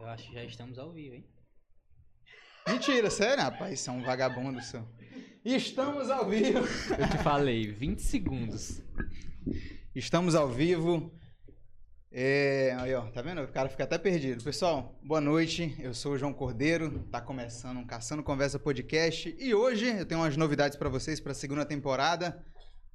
Eu acho que já estamos ao vivo, hein? Mentira, sério? Rapaz, isso é um vagabundo, seu. Estamos ao vivo. Eu te falei, 20 segundos. Estamos ao vivo. É, aí, ó, tá vendo? O cara fica até perdido. Pessoal, boa noite. Eu sou o João Cordeiro. Tá começando um Caçando Conversa Podcast. E hoje eu tenho umas novidades para vocês para a segunda temporada.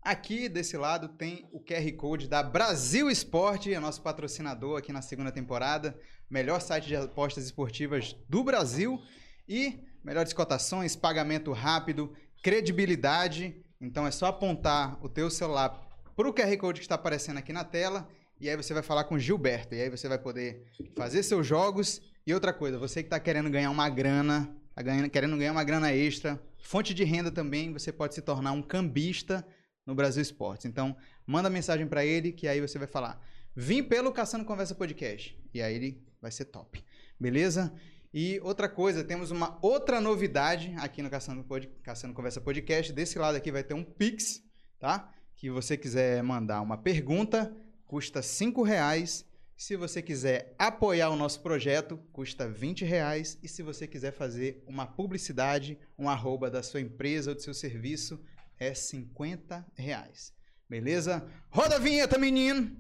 Aqui desse lado tem o QR Code da Brasil Esporte, é nosso patrocinador aqui na segunda temporada. Melhor site de apostas esportivas do Brasil. E melhores cotações, pagamento rápido, credibilidade. Então é só apontar o teu celular para o QR Code que está aparecendo aqui na tela e aí você vai falar com Gilberto. E aí você vai poder fazer seus jogos. E outra coisa, você que está querendo ganhar uma grana, tá ganhando, querendo ganhar uma grana extra, fonte de renda também, você pode se tornar um cambista no Brasil Esportes. Então, manda mensagem para ele que aí você vai falar: "Vim pelo Caçando Conversa Podcast". E aí ele vai ser top. Beleza? E outra coisa, temos uma outra novidade aqui no Caçando, Pod... Caçando Conversa Podcast. Desse lado aqui vai ter um Pix, tá? Que você quiser mandar uma pergunta, custa cinco reais. Se você quiser apoiar o nosso projeto, custa 20 reais. E se você quiser fazer uma publicidade, um arroba da sua empresa ou do seu serviço, é 50 reais. Beleza? Roda a vinheta, menino!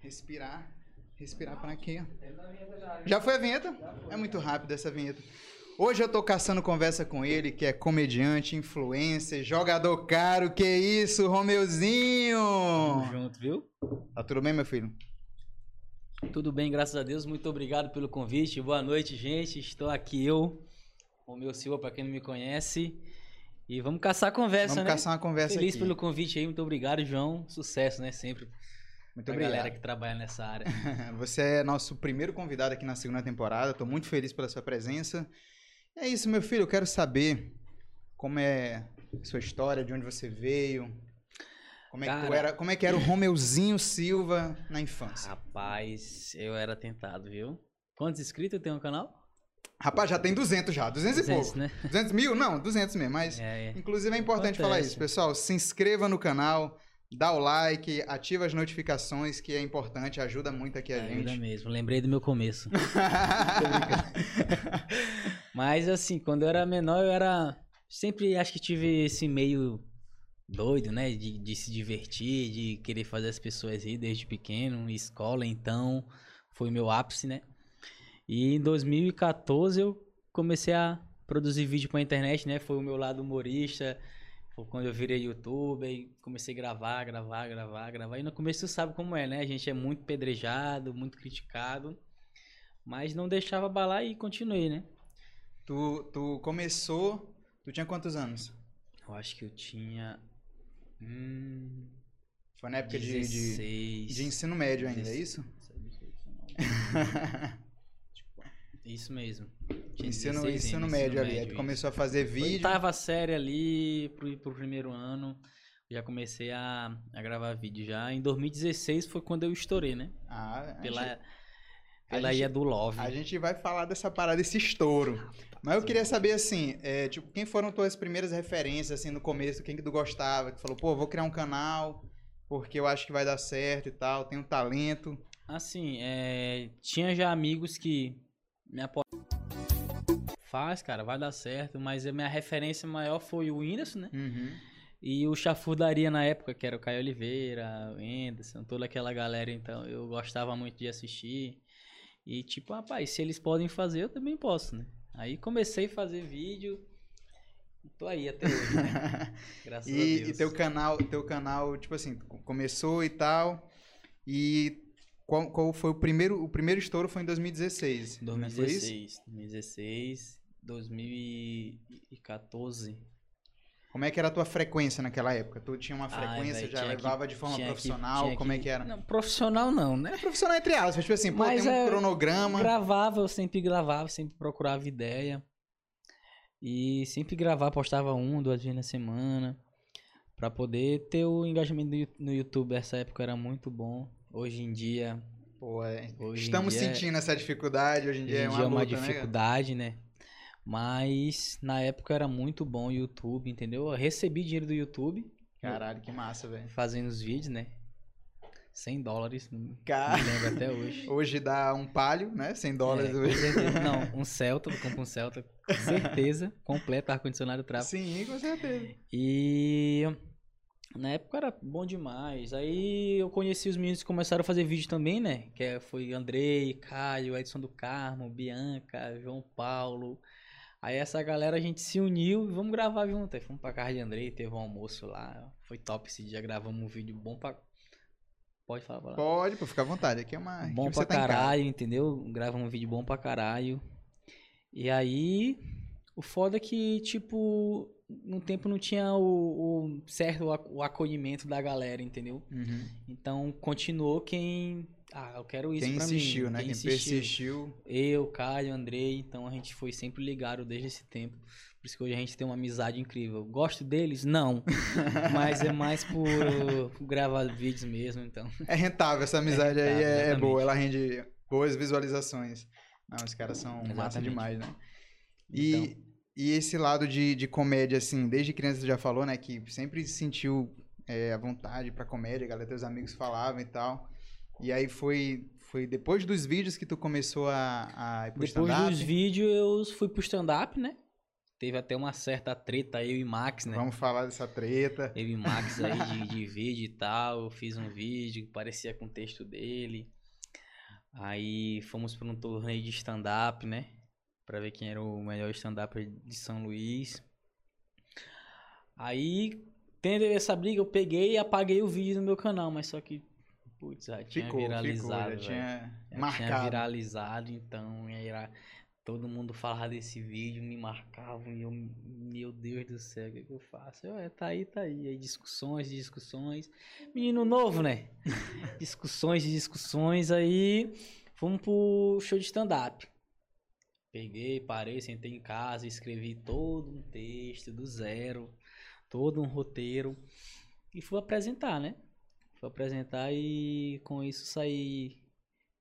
Respirar. Respirar para quê? Já foi a vinheta? É muito rápido essa vinheta. Hoje eu tô caçando conversa com ele, que é comediante, influencer, jogador caro, que isso, Romeuzinho! Tamo junto, viu? Tá tudo bem, meu filho? Tudo bem, graças a Deus. Muito obrigado pelo convite. Boa noite, gente. Estou aqui eu, o meu Silva, para quem não me conhece. E vamos caçar conversa, Vamos né? caçar uma conversa Feliz aqui. pelo convite aí. Muito obrigado, João. Sucesso, né? Sempre. Muito obrigado. galera que trabalha nessa área. Você é nosso primeiro convidado aqui na segunda temporada. Tô muito feliz pela sua presença. É isso, meu filho. Eu quero saber como é a sua história, de onde você veio. Como é, que Cara- era, como é que era o Romeuzinho Silva na infância? Rapaz, eu era tentado, viu? Quantos inscritos tem no canal? Rapaz, já tem 200 já. 200, e 200, pouco. né? 200 mil? Não, 200 mesmo. Mas, É, é. inclusive, é importante Acontece. falar isso. Pessoal, se inscreva no canal, dá o like, ativa as notificações, que é importante, ajuda muito aqui a Ajuda gente. mesmo. Lembrei do meu começo. Mas assim, quando eu era menor, eu era. Sempre acho que tive esse meio doido, né? De, de se divertir, de querer fazer as pessoas rir desde pequeno. Escola, então, foi meu ápice, né? E em 2014 eu comecei a produzir vídeo pra internet, né? Foi o meu lado humorista. Foi quando eu virei youtuber e comecei a gravar, gravar, gravar, gravar. E no começo tu sabe como é, né? A gente é muito pedrejado, muito criticado. Mas não deixava abalar e continuei, né? tu, tu começou. Tu tinha quantos anos? Eu acho que eu tinha. Hum, Foi na época de, de, 16. de ensino médio ainda, é isso? Isso mesmo. Tinha ensino 16 ensino anos, médio ali. Aí tu isso. começou a fazer vídeo. Oitava série ali pro, pro primeiro ano. Já comecei a, a gravar vídeo. Já em 2016 foi quando eu estourei, né? Ah, Pela, gente- pela gente- IA do Love. A gente vai falar dessa parada, desse estouro. Mas eu queria saber, assim, é, tipo, quem foram tuas primeiras referências, assim, no começo? Quem que tu gostava? Que falou, pô, vou criar um canal porque eu acho que vai dar certo e tal, tenho talento. Assim, é, tinha já amigos que me apoiaram. Faz, cara, vai dar certo. Mas a minha referência maior foi o Whindersson, né? Uhum. E o Chafurdaria na época, que era o Caio Oliveira, o Anderson, toda aquela galera, então eu gostava muito de assistir. E tipo, rapaz, se eles podem fazer, eu também posso, né? Aí comecei a fazer vídeo. Tô aí até hoje, né? Graças a E, Deus. e teu canal, teu canal, tipo assim, co- começou e tal. E qual, qual foi o primeiro? O primeiro estouro foi em 2016. não foi isso? 2016, 2016, 2014. Como é que era a tua frequência naquela época? Tu tinha uma Ai, frequência, velho, já tinha que- levava de forma que- profissional? tinha Como é que era? Não, profissional não, né? Profissional entre aspas, tipo assim, pô, Mas tem um é- cronograma. Gravava, eu sempre gravava, sempre procurava ideia. E sempre gravava, postava um, duas vezes na semana. Pra poder ter o engajamento no YouTube. Essa época era muito bom. Hoje em dia, Pô, é, Hoje em estamos dia é- sentindo essa dificuldade. Hoje em hoje dia é uma, dia é uma luta, né, dificuldade, né? Mas na época era muito bom o YouTube, entendeu? Eu recebi dinheiro do YouTube. Caralho, que massa, velho. fazendo os vídeos, né? 100 dólares, me Cara, lembro até hoje. hoje dá um palio, né? 100 dólares É, hoje. certeza. Não, um Celta, eu compro um Celta, com certeza, completo, ar-condicionado tráfego. Sim, com certeza. E na época era bom demais. Aí eu conheci os meninos que começaram a fazer vídeo também, né? Que é- foi Andrei, Caio, Edson do Carmo, Bianca, João Paulo. Aí essa galera a gente se uniu e vamos gravar junto. Aí fomos pra casa de Andrei, teve um almoço lá. Foi top esse dia, gravamos um vídeo bom pra. Pode falar, falar. Pode, pô, fica à vontade. Aqui é uma. Bom pra tá caralho, entendeu? Grava um vídeo bom pra caralho. E aí, o foda é que, tipo, no tempo não tinha o, o certo o acolhimento da galera, entendeu? Uhum. Então, continuou quem... Ah, eu quero isso Quem pra insistiu, mim. né? Quem, insistiu. persistiu. Eu, Caio, Andrei, então a gente foi sempre ligado desde esse tempo. Por isso que hoje a gente tem uma amizade incrível. Gosto deles? Não. Mas é mais por gravar vídeos mesmo, então. É rentável essa amizade aí, rentável, é, é exatamente. boa, ela rende boas visualizações. Não, os caras são massa Exatamente. demais, né? E, Então. e esse lado de, de comédia, assim, desde criança você já falou, né? Que sempre sentiu é, a vontade pra comédia, galera, teus amigos falavam e tal. E aí foi, foi depois dos vídeos que tu começou a, a ir pro Depois stand-up? dos vídeos, eu fui pro stand-up, né? Teve até uma certa treta, eu e Max, né? Vamos falar dessa treta. Eu e Max aí de, de vídeo e tal. Eu fiz um vídeo que parecia com o texto dele. Aí fomos para um torneio de stand-up, né? Pra ver quem era o melhor stand-up de São Luís. Aí, tendo essa briga, eu peguei e apaguei o vídeo no meu canal, mas só que, putz, já tinha Ficou, ficou, viralizado. já velho. tinha Já tinha marcado. viralizado, então era... todo mundo falava desse vídeo, me marcavam e eu, meu Deus do céu, o que, que eu faço? Eu, é, tá aí, tá aí. Aí discussões, discussões. Menino novo, né? discussões, discussões. Aí fomos pro show de stand-up. Peguei, parei, sentei em casa, escrevi todo um texto do zero, todo um roteiro e fui apresentar, né? Fui apresentar e com isso saí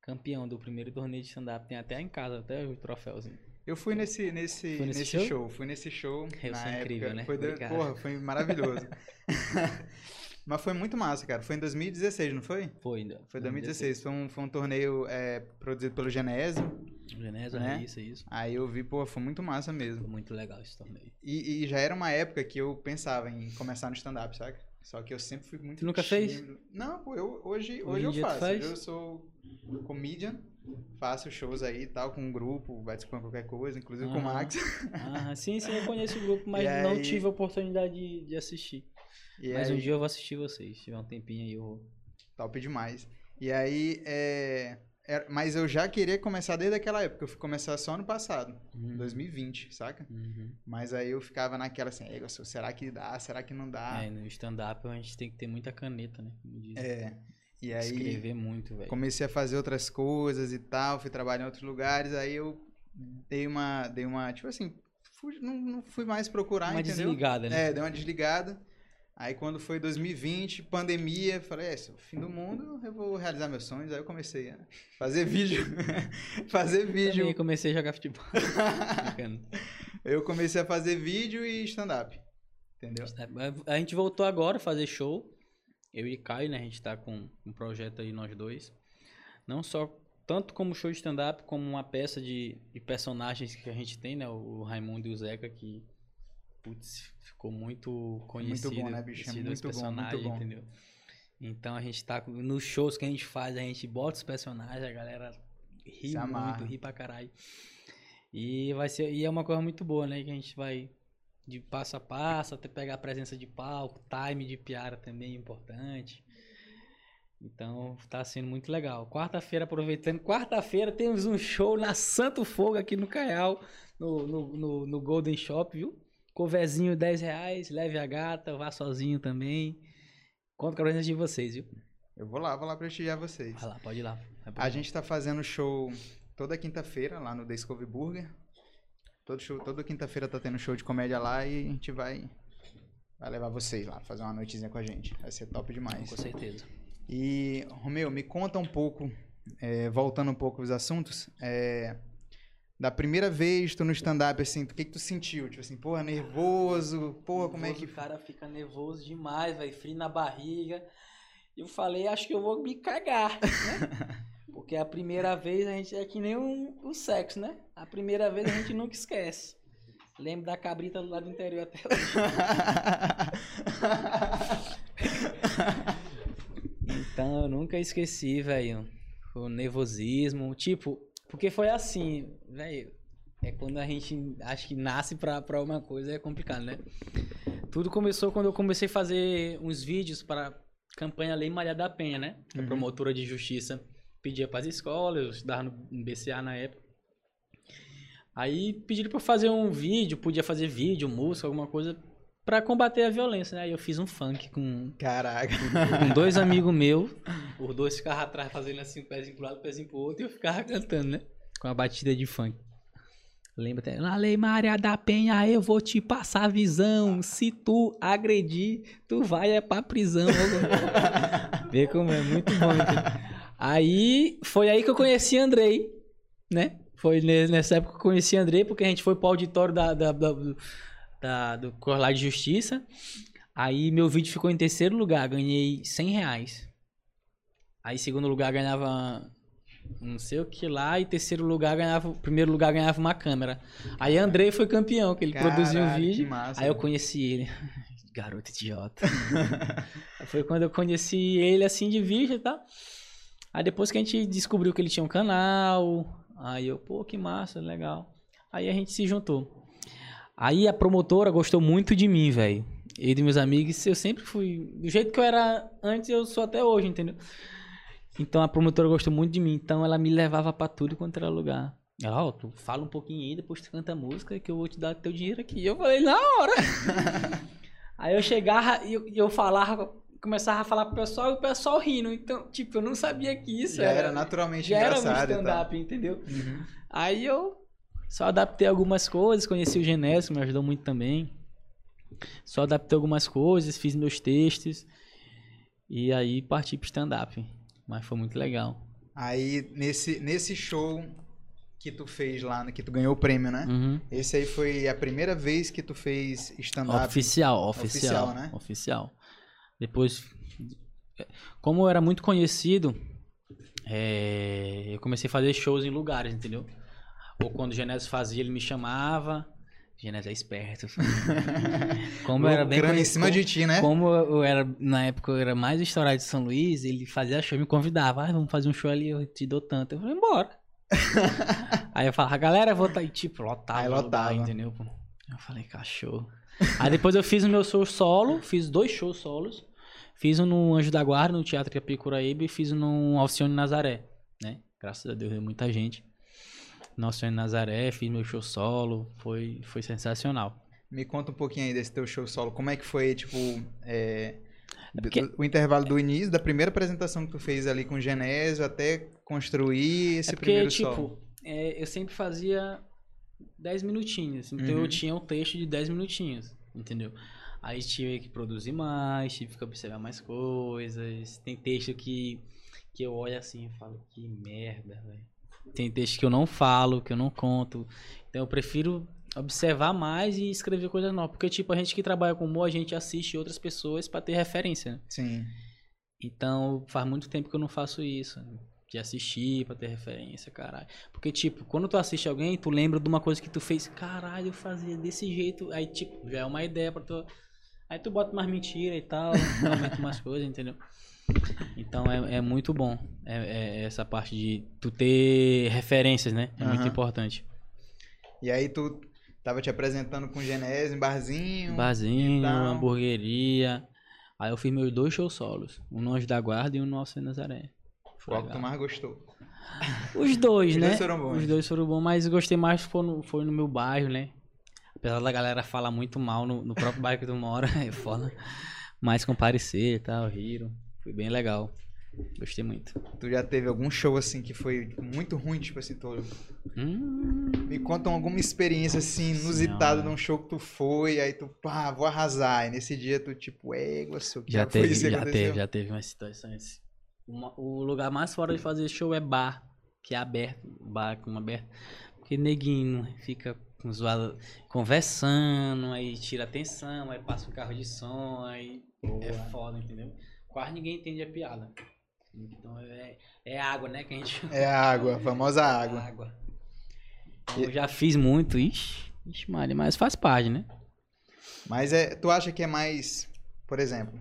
campeão do primeiro torneio de stand-up. Tem até em casa, até o troféuzinho. Eu fui nesse, nesse, Foi nesse nesse, show? show? fui nesse show. Eu na época. incrível, né? Foi, Obrigado. porra, foi maravilhoso. Mas foi muito massa, cara. Foi em 2016, não foi? Foi ainda. Foi 2016. Foi um, foi um torneio é, produzido pelo Genésio. Genésio, Né? é isso, é isso. Aí eu vi, pô, foi muito massa Foi mesmo. muito legal esse torneio. E, e já era uma época que eu pensava em começar no stand-up, saca? Só que eu sempre fui muito Tu nunca fez? tímido. Não, pô, eu, hoje, Hoje hoje, eu faço. faz? Eu sou comedian, faço shows aí e tal, com um grupo, participando de qualquer coisa, inclusive com o. Max. Ah, sim, sim, eu conheço o grupo, mas E não aí- tive a oportunidade de, de assistir. E mas um aí- dia eu vou assistir vocês. Se tiver um tempinho aí, eu vou. Top demais. E aí, é... é- Mas eu já queria começar desde aquela época. Eu fui começar só ano passado, Uhum. 2020, saca? Uhum. Mas aí eu ficava naquela assim, "Ei, Gostou, será que dá? Será que não dá? É, no stand-up a gente tem que ter muita caneta, né? É. E aí Escrever muito, velho. comecei a fazer outras coisas e tal, fui trabalhar em outros lugares, aí eu dei uma, dei uma, tipo assim, fui- não, não fui mais procurar, Uma entendeu? desligada, né? É, dei uma desligada. Aí quando foi 2020, pandemia, falei, é, esse é o fim do mundo, eu vou realizar meus sonhos. Aí eu comecei a fazer vídeo. fazer vídeo. Também comecei a jogar futebol. Eu comecei a fazer vídeo e stand-up. Entendeu? A gente voltou agora a fazer show. Eu e Caio, né? A gente tá com um projeto aí, nós dois. Não só tanto como show de stand-up, como uma peça de, de personagens que a gente tem, né? O Raimundo e o Zeca, que putz, ficou muito conhecido. bom, né, bicho? É muito bom, muito bom. entendeu? Então a gente tá nos shows que a gente faz, a gente bota os personagens, a galera ri Se amarra. muito, ri pra caralho. E vai ser, e é uma coisa muito boa, né? Que a gente vai de passo a passo, até pegar a presença de palco, time de piada também é importante. Então tá sendo muito legal. Quarta-feira, aproveitando, quarta-feira temos um show na Santo Fogo aqui no Caial, no, no, no, no Golden Shop, viu? Covezinho 10 reais, leve a gata, vá sozinho também. Conto com a presença de vocês, viu? Eu vou lá, vou lá prestigiar vocês. Vai lá, pode ir lá. A gente tá fazendo show toda quinta-feira lá no Scove Burger. Todo show, toda quinta-feira tá tendo show de comédia lá e a gente vai vai levar vocês lá, fazer uma noitezinha com a gente. Vai ser top demais. Com certeza. E, Romeu, me conta um pouco, é, voltando um pouco os assuntos, é, Da primeira vez tu no stand-up, assim, o que que tu sentiu? Tipo assim, porra, nervoso, porra, como é que... O cara fica nervoso demais, vai frio na barriga. Eu falei, acho que eu vou me cagar, né? Porque a primeira vez a gente é que nem um, o sexo, né? A primeira vez a gente nunca esquece. Lembro da cabrita do interior até hoje. então eu nunca esqueci, velho. O nervosismo. Tipo, porque foi assim, velho. É quando a gente acha que nasce pra, pra uma coisa é complicado, né? Tudo começou quando eu comecei a fazer uns vídeos para campanha Lei Maria da Penha, né? A Uhum. promotora de justiça pedia para as escolas, eu estudava no BCA na época. Aí pediram para fazer um vídeo, podia fazer vídeo, música, alguma coisa para combater a violência, né? Aí eu fiz um funk com, Caraca. com dois amigos meus, os dois ficavam atrás fazendo assim, um pezinho pro lado, um pezinho pro outro, e eu ficava cantando, né? Com a batida de funk. Lembra até, na Lei Maria da Penha, eu vou te passar a visão. Se tu agredir, tu vai é pra prisão. Vê como é muito bom. entendeu? Aí, foi aí que eu conheci Andrei, né? Foi ne- nessa época que eu conheci Andrei, porque a gente foi pro auditório da, da, da- da- do Corlar de Justiça. Aí meu vídeo ficou em terceiro lugar, ganhei 100 reais. Aí segundo lugar ganhava não sei o que lá, e terceiro lugar ganhava, primeiro lugar ganhava uma câmera. Aí Andrei foi campeão, que ele produziu um Caralho, vídeo. massa, aí eu velho. conheci ele. Garoto idiota. foi quando eu conheci ele assim de vista e tal. Aí depois que a gente descobriu que ele tinha um canal, aí eu, pô, que massa, legal. Aí a gente se juntou. Aí a promotora gostou muito de mim, velho. E dos meus amigos, eu sempre fui. Do jeito que eu era antes, eu sou até hoje, entendeu? Então a promotora gostou muito de mim. Então ela me levava pra tudo quanto era lugar. Ela, ó, tu fala um pouquinho aí, depois tu canta a música que eu vou te dar teu dinheiro aqui. Eu falei, na hora. aí eu chegava e eu, eu falava, começava a falar pro pessoal e o pessoal rindo. Então, tipo, eu não sabia que isso Já era naturalmente já era um engraçado e tal. stand-up, entendeu? Uhum. Aí eu só adaptei algumas coisas, conheci o Genésio, me ajudou muito também. Só adaptei algumas coisas, fiz meus textos. E aí parti pro stand-up. Mas foi muito legal. Aí, nesse, nesse show que tu fez lá, que tu ganhou o prêmio, né? Uhum. Esse aí foi a primeira vez que tu fez stand-up. Oficial, oficial, Oficial, né? Oficial. Depois, como eu era muito conhecido, é, eu comecei a fazer shows em lugares, entendeu? Ou quando o Genésio fazia, ele me chamava. Genésio é esperto. Como eu era bem Lucrando em conhecido, cima de ti, né? Como eu era, na época, eu era mais estourado de São Luís, ele fazia show e me convidava. Ah, vamos fazer um show ali, eu te dou tanto. Eu falei, embora. Aí eu falava, galera, eu vou estar. E tipo, lotava. Aí o lugar, lotava. entendeu? Eu falei, cachorro. Aí depois eu fiz o meu show solo, fiz dois shows solos. Fiz um no Anjo da Guarda, no Teatro Capicuraíba, e fiz um no Alcione Nazaré, né? Graças a Deus, deu muita gente. No Alcione Nazaré, fiz meu show solo, foi, foi sensacional. Me conta um pouquinho aí desse teu show solo. Como é que foi, tipo, é, do- porque- o intervalo do início, da primeira apresentação que tu fez ali com o Genésio até construir esse é porque, primeiro tipo, solo? é, eu sempre fazia 10 minutinhos. Então Uhum. eu tinha um texto de 10 minutinhos, entendeu? Aí tive que produzir mais, tive que observar mais coisas. Tem texto que, que eu olho assim e falo, que merda, velho. Tem texto que eu não falo, que eu não conto. Então eu prefiro observar mais e escrever coisas novas. Porque, tipo, a gente que trabalha com humor, a gente assiste outras pessoas pra ter referência, né? Sim. Então, faz muito tempo que eu não faço isso. né? De assistir pra ter referência, caralho. Porque, tipo, quando tu assiste alguém, tu lembra de uma coisa que tu fez, caralho, eu fazia desse jeito. Aí, tipo, já é uma ideia pra tu. Aí tu bota mais mentira e tal, aumenta mais coisas, entendeu? Então é, é muito bom. É, é essa parte de tu ter referências, né? É muito Aham. importante. E aí tu tava te apresentando com o Genésio em barzinho. Barzinho, tal. hamburgueria. Aí eu fiz meus dois shows solos. Um no Anjo da Guarda e um no Alceu Nazaré. Foi Qual que tu legal. mais gostou? Os dois, Os né? dois foram bons. Os dois foram bons, mas gostei mais foi no, foi no meu bairro, né? Apesar da galera falar muito mal no, no próprio bairro que tu mora, é foda. Mas comparecer e tal, riram. Foi bem legal. Gostei muito. Tu já teve algum show assim que foi muito ruim, tipo assim, tu... Hum, Me conta alguma experiência assim inusitada num show que tu foi, aí tu, pá, vou arrasar. E nesse dia tu, tipo, égua, seu que já teve, isso já aconteceu? teve, já teve umas situações. Uma- o lugar mais fora de fazer show é bar, que é aberto, bar com aberto. Porque neguinho fica com zoado, conversando, aí tira atenção, aí passa um carro de som, aí é foda, entendeu? Quase ninguém entende a piada. Então é, é água, né? Que a gente. É a água, a famosa água. água. Então, eu já fiz muito, ixi, ixi, Maria, mas faz parte, né? Mas é, tu acha que é mais, por exemplo,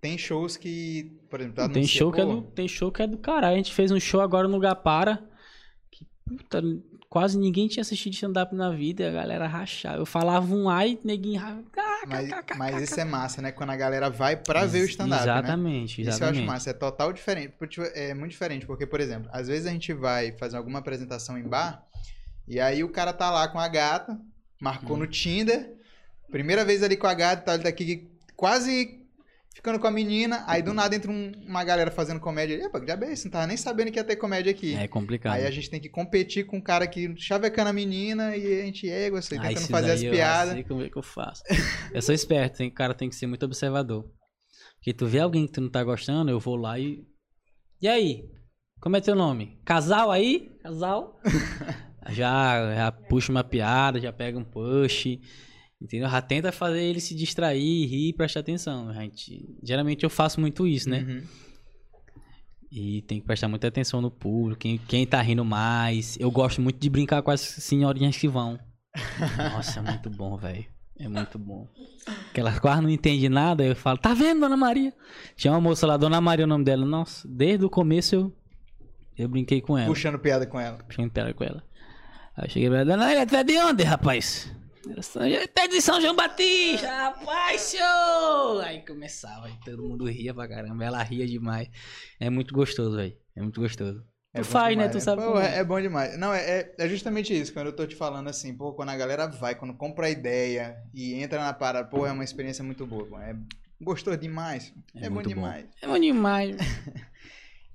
tem shows que, por exemplo, tu tem show que é do, tem show que é do caralho. A gente fez um show agora no Gapara. Que puta, quase ninguém tinha assistido stand-up na vida, e a galera rachava. Eu falava um ai, neguinho rachava. Mas, mas isso é massa, né? Quando a galera vai pra ver o stand-up, né? Exatamente, Isso eu exatamente. acho massa, é total diferente. tipo, É muito diferente, porque, por exemplo, às vezes a gente vai fazer alguma apresentação em bar, e aí o cara tá lá com a gata, marcou Hum. no Tinder, primeira vez ali com a gata, tá, ele tá aqui quase ficando com a menina, aí do nada entra um- uma galera fazendo comédia. Epa, que diabo é isso? Não tava nem sabendo que ia ter comédia aqui. É complicado. Aí a gente tem que competir com um cara que chavecando a menina e a gente é você, Ah, tentando fazer as daí eu piadas. sei como é que eu faço. eu sou esperto, tem, cara tem que ser muito observador. Porque tu vê alguém que tu não tá gostando, eu vou lá e. E aí? Como é teu nome? Casal aí? Casal? já, já puxa uma piada, já pega um push. Entendeu? Já tenta fazer ele se distrair, rir e prestar atenção. Gente, geralmente eu faço muito isso, né? Uhum. E tem que prestar muita atenção no público, quem, quem tá rindo mais. Eu gosto muito de brincar com as senhorinhas que vão. Nossa, é muito bom, velho. É muito bom. Porque elas quase não entendem nada, eu falo, tá vendo, Dona Maria? Tinha uma moça lá, Dona Maria o nome dela. Nossa, desde o começo eu, eu brinquei com ela. Puxando piada com ela. Puxando piada com ela. Aí eu cheguei pra ela, Dona Maria, tu é de onde, rapaz? Ela, "São- Tá de São João Batista, rapaz, senhor! Aí começava, aí todo mundo ria pra caramba, ela ria demais. É muito gostoso, velho. É muito gostoso. É tu faz, né? demais, Tu sabe Pô, como é, é bom demais. Não, é, é- é justamente isso. Quando eu tô te falando assim, pô, quando a galera vai, quando compra a ideia e entra na parada, pô, é uma experiência muito boa. pô. É gostoso demais. É, É bom muito bom. demais. É bom demais.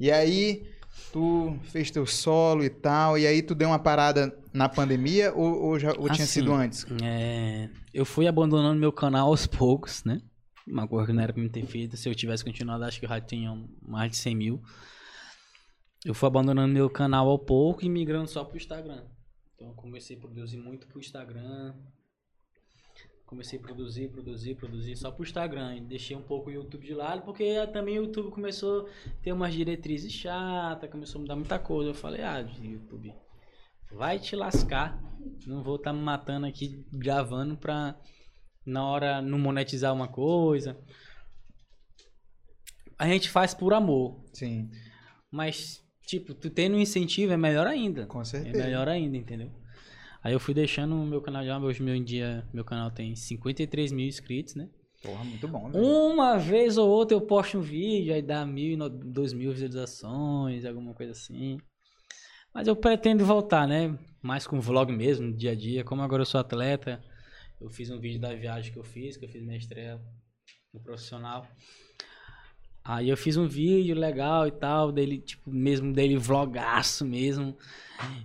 E aí, tu fez teu solo e tal, e aí tu deu uma parada na pandemia ou, ou já ou tinha Assim, sido antes? É, eu fui abandonando meu canal aos poucos, né? Uma coisa que não era pra me ter feito. Se eu tivesse continuado, acho que eu já tinha mais de 100 mil. Eu fui abandonando meu canal ao pouco e migrando só pro Instagram. Então eu comecei a produzir muito pro Instagram. Comecei a produzir, produzir, produzir só pro Instagram. E deixei um pouco o YouTube de lado, porque também o YouTube começou a ter umas diretrizes chatas, começou a mudar muita coisa. Eu falei, ah, YouTube, vai te lascar. Não vou estar me matando aqui gravando pra na hora não monetizar uma coisa. A gente faz por amor, Sim, mas tipo, tu tendo um incentivo é melhor ainda. com É certeza. melhor ainda, entendeu? Aí eu fui deixando o meu canal já, hoje meu dia, meu canal tem 53 mil inscritos, né? Porra, muito bom, velho. Uma vez ou outra eu posto um vídeo, aí dá mil, e dois mil visualizações, alguma coisa assim. Mas eu pretendo voltar, né? Mais com vlog mesmo, no dia a dia. Como agora eu sou atleta, eu fiz um vídeo da viagem que eu fiz, que eu fiz minha estreia no profissional. Aí eu fiz um vídeo legal e tal, dele, tipo, mesmo dele vlogaço mesmo.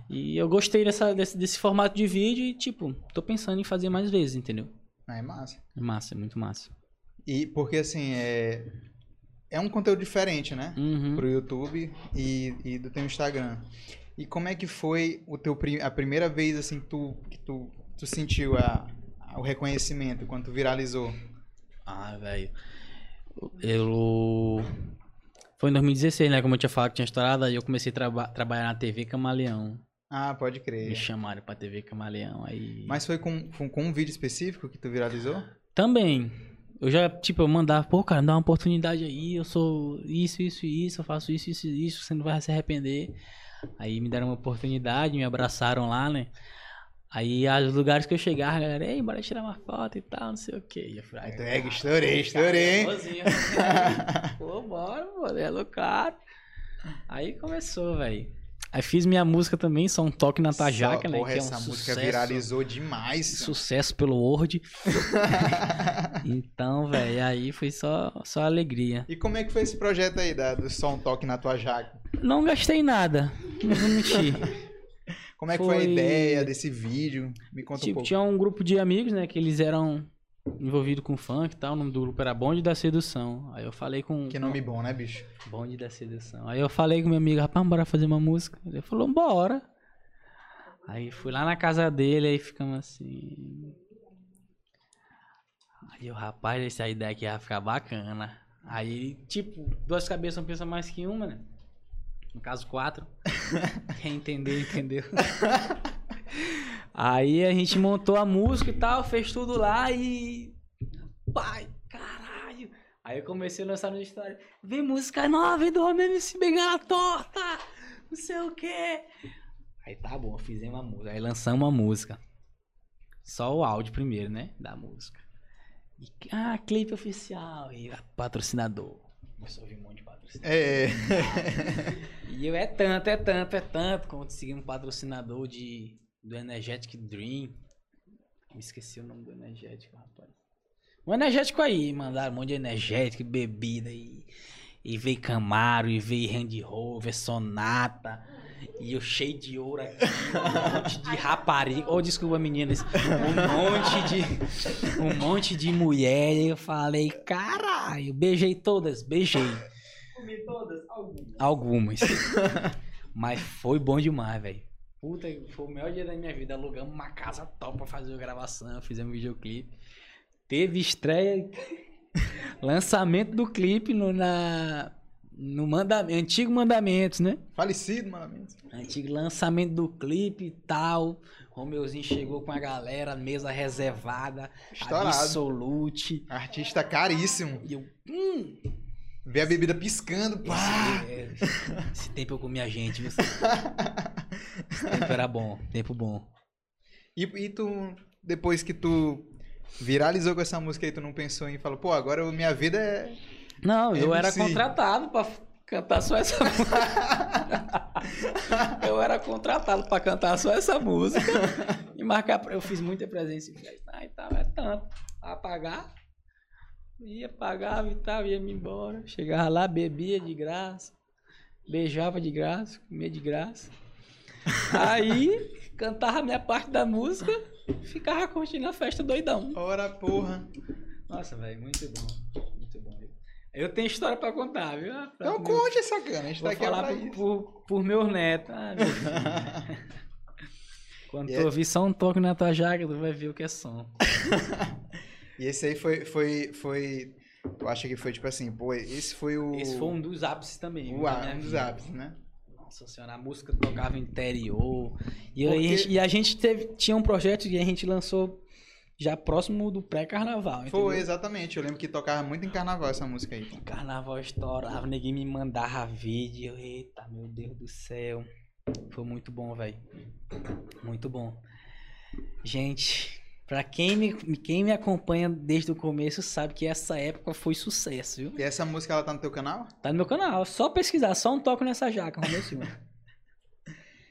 E eu gostei dessa, desse, desse formato de vídeo e, tipo, tô pensando em fazer mais vezes, entendeu? Ah, é massa. É massa, é muito massa. E porque assim, é. É um conteúdo diferente, né? Uhum. Pro YouTube e, e do teu Instagram. E como é que foi o teu, a primeira vez assim que tu, que tu, tu sentiu a, a- o reconhecimento quando tu viralizou? Ah, velho. Eu. Foi em 2016, né? Como eu tinha falado que tinha estourado, aí eu comecei a traba- trabalhar na TV Camaleão. Ah, pode Me crer. chamaram pra TV Camaleão. Aí. Mas foi com, foi com um vídeo específico que tu viralizou? Também. Eu já, tipo, eu mandava, pô, cara, dá uma oportunidade aí, eu sou isso, isso isso, eu faço isso, isso isso, você não vai se arrepender. Aí me deram uma oportunidade, me abraçaram lá, né? Aí, os lugares que eu chegava, a galera, ei, bora tirar uma foto e tal, não sei o quê. E eu falei, Então, é, estourei, estourei. Famosinho, Pô, bora, mano, é loucaro. Aí começou, velho. Aí fiz minha música também, Só um Toque na Tua Jaca, Só- né? Porra, que é um essa música sucesso, viralizou demais. Sucesso pelo Word. então, velho, aí foi só, só alegria. E como é que foi esse projeto aí da, do Som Toque na tua jaca? Não gastei nada, não vou mentir. Como é que foi, a Foi- ideia desse vídeo? Me conta um tipo, pouco. tinha um grupo de amigos, né, que eles eram envolvidos com funk e tal, o nome do grupo era Bonde da Sedução. Aí eu falei com... Que nome bom, né, bicho? Bonde da Sedução. Aí eu falei com meu amigo, rapaz, bora fazer uma música. Ele falou, bora. Aí fui lá na casa dele, aí ficamos assim. Aí o rapaz, essa ideia aqui ia ficar bacana. Aí, tipo, duas cabeças não pensam mais que uma, né? No caso, quatro. Quem entendeu, entendeu. Aí a gente montou a música e tal, fez tudo lá e. Pai, caralho! Aí eu comecei a lançar no história. Vem música nova, vem do Homem MC Bengala Torta! Não sei o quê. Aí tá bom, fizemos a música. Aí lançamos a música. Só o áudio primeiro, né? Da música. E, ah, clipe oficial. E patrocinador. Começou a um monte de patrocinador. É. E eu é tanto, é tanto, é tanto. Consegui um patrocinador de, do Energetic Dream. Me esqueci o nome do energético, rapaz. Um energético aí, mandaram um monte de energético, bebida e, e veio Camaro, e veio Range Rover, Sonata. E eu cheio de ouro aqui, um monte de rapariga. Ô, desculpa, meninas. Um monte de. Um monte de mulher. E eu falei, caralho, beijei todas, beijei. Comi todas? Algumas. Algumas. Mas foi bom demais, velho. Puta, foi o melhor dia da minha vida. Alugamos uma casa top pra fazer a gravação, fizemos um videoclipe. Teve estreia, lançamento do clipe no, na, no mandamento, antigo mandamentos, né? Falecido, mano. Antigo lançamento do clipe e tal. Romeuzinho chegou com a galera, mesa reservada, Estourado. absolute. Artista caríssimo. E eu, hum, Vê a bebida piscando. Pá! esse, é, esse tempo eu comi a gente, viu? Esse tempo era bom, tempo bom. E, e tu, depois que tu viralizou com essa música aí, tu não pensou em falar, pô, agora minha vida é. Não, eu era MC. contratado pra cantar só essa música. eu era contratado pra cantar só essa música. E marcar. Eu fiz muita presença em festa. Ah, e tal, é tanto. A pagar. Ia, pagava e tal, ia me embora. Chegava lá, bebia de graça. Beijava de graça, comia de graça. Aí, cantava a minha parte da música, ficava curtindo a festa doidão. Ora, porra. Nossa, velho, muito bom. Eu tenho história pra contar, viu? Pra Então meu- conte essa cana, a gente Vou tá aqui falar pra por, isso. por, por meus netos. Ah, meu. Quando E tu é- ouvir só um toque na tua jaca, tu vai ver o que é som. E esse aí foi, foi, foi. Tu acha que foi tipo assim, pô, esse foi o. Esse foi um dos ápices também. o um dos ápices, né? Nossa senhora, a música tocava interior. E, Porque- a gente, e a gente teve, tinha um projeto e a gente lançou já próximo do pré-carnaval. Foi, exatamente. Eu lembro que tocava muito em carnaval essa música aí. Carnaval estourava, ninguém me mandava vídeo. Eita, meu Deus do céu. Foi muito bom, velho. Muito bom. Gente, pra quem me, quem me acompanha desde o começo sabe que essa época foi sucesso, viu? E essa música ela tá no teu canal? Tá no meu canal, só pesquisar, só um toque nessa jaca, Romeu Silva.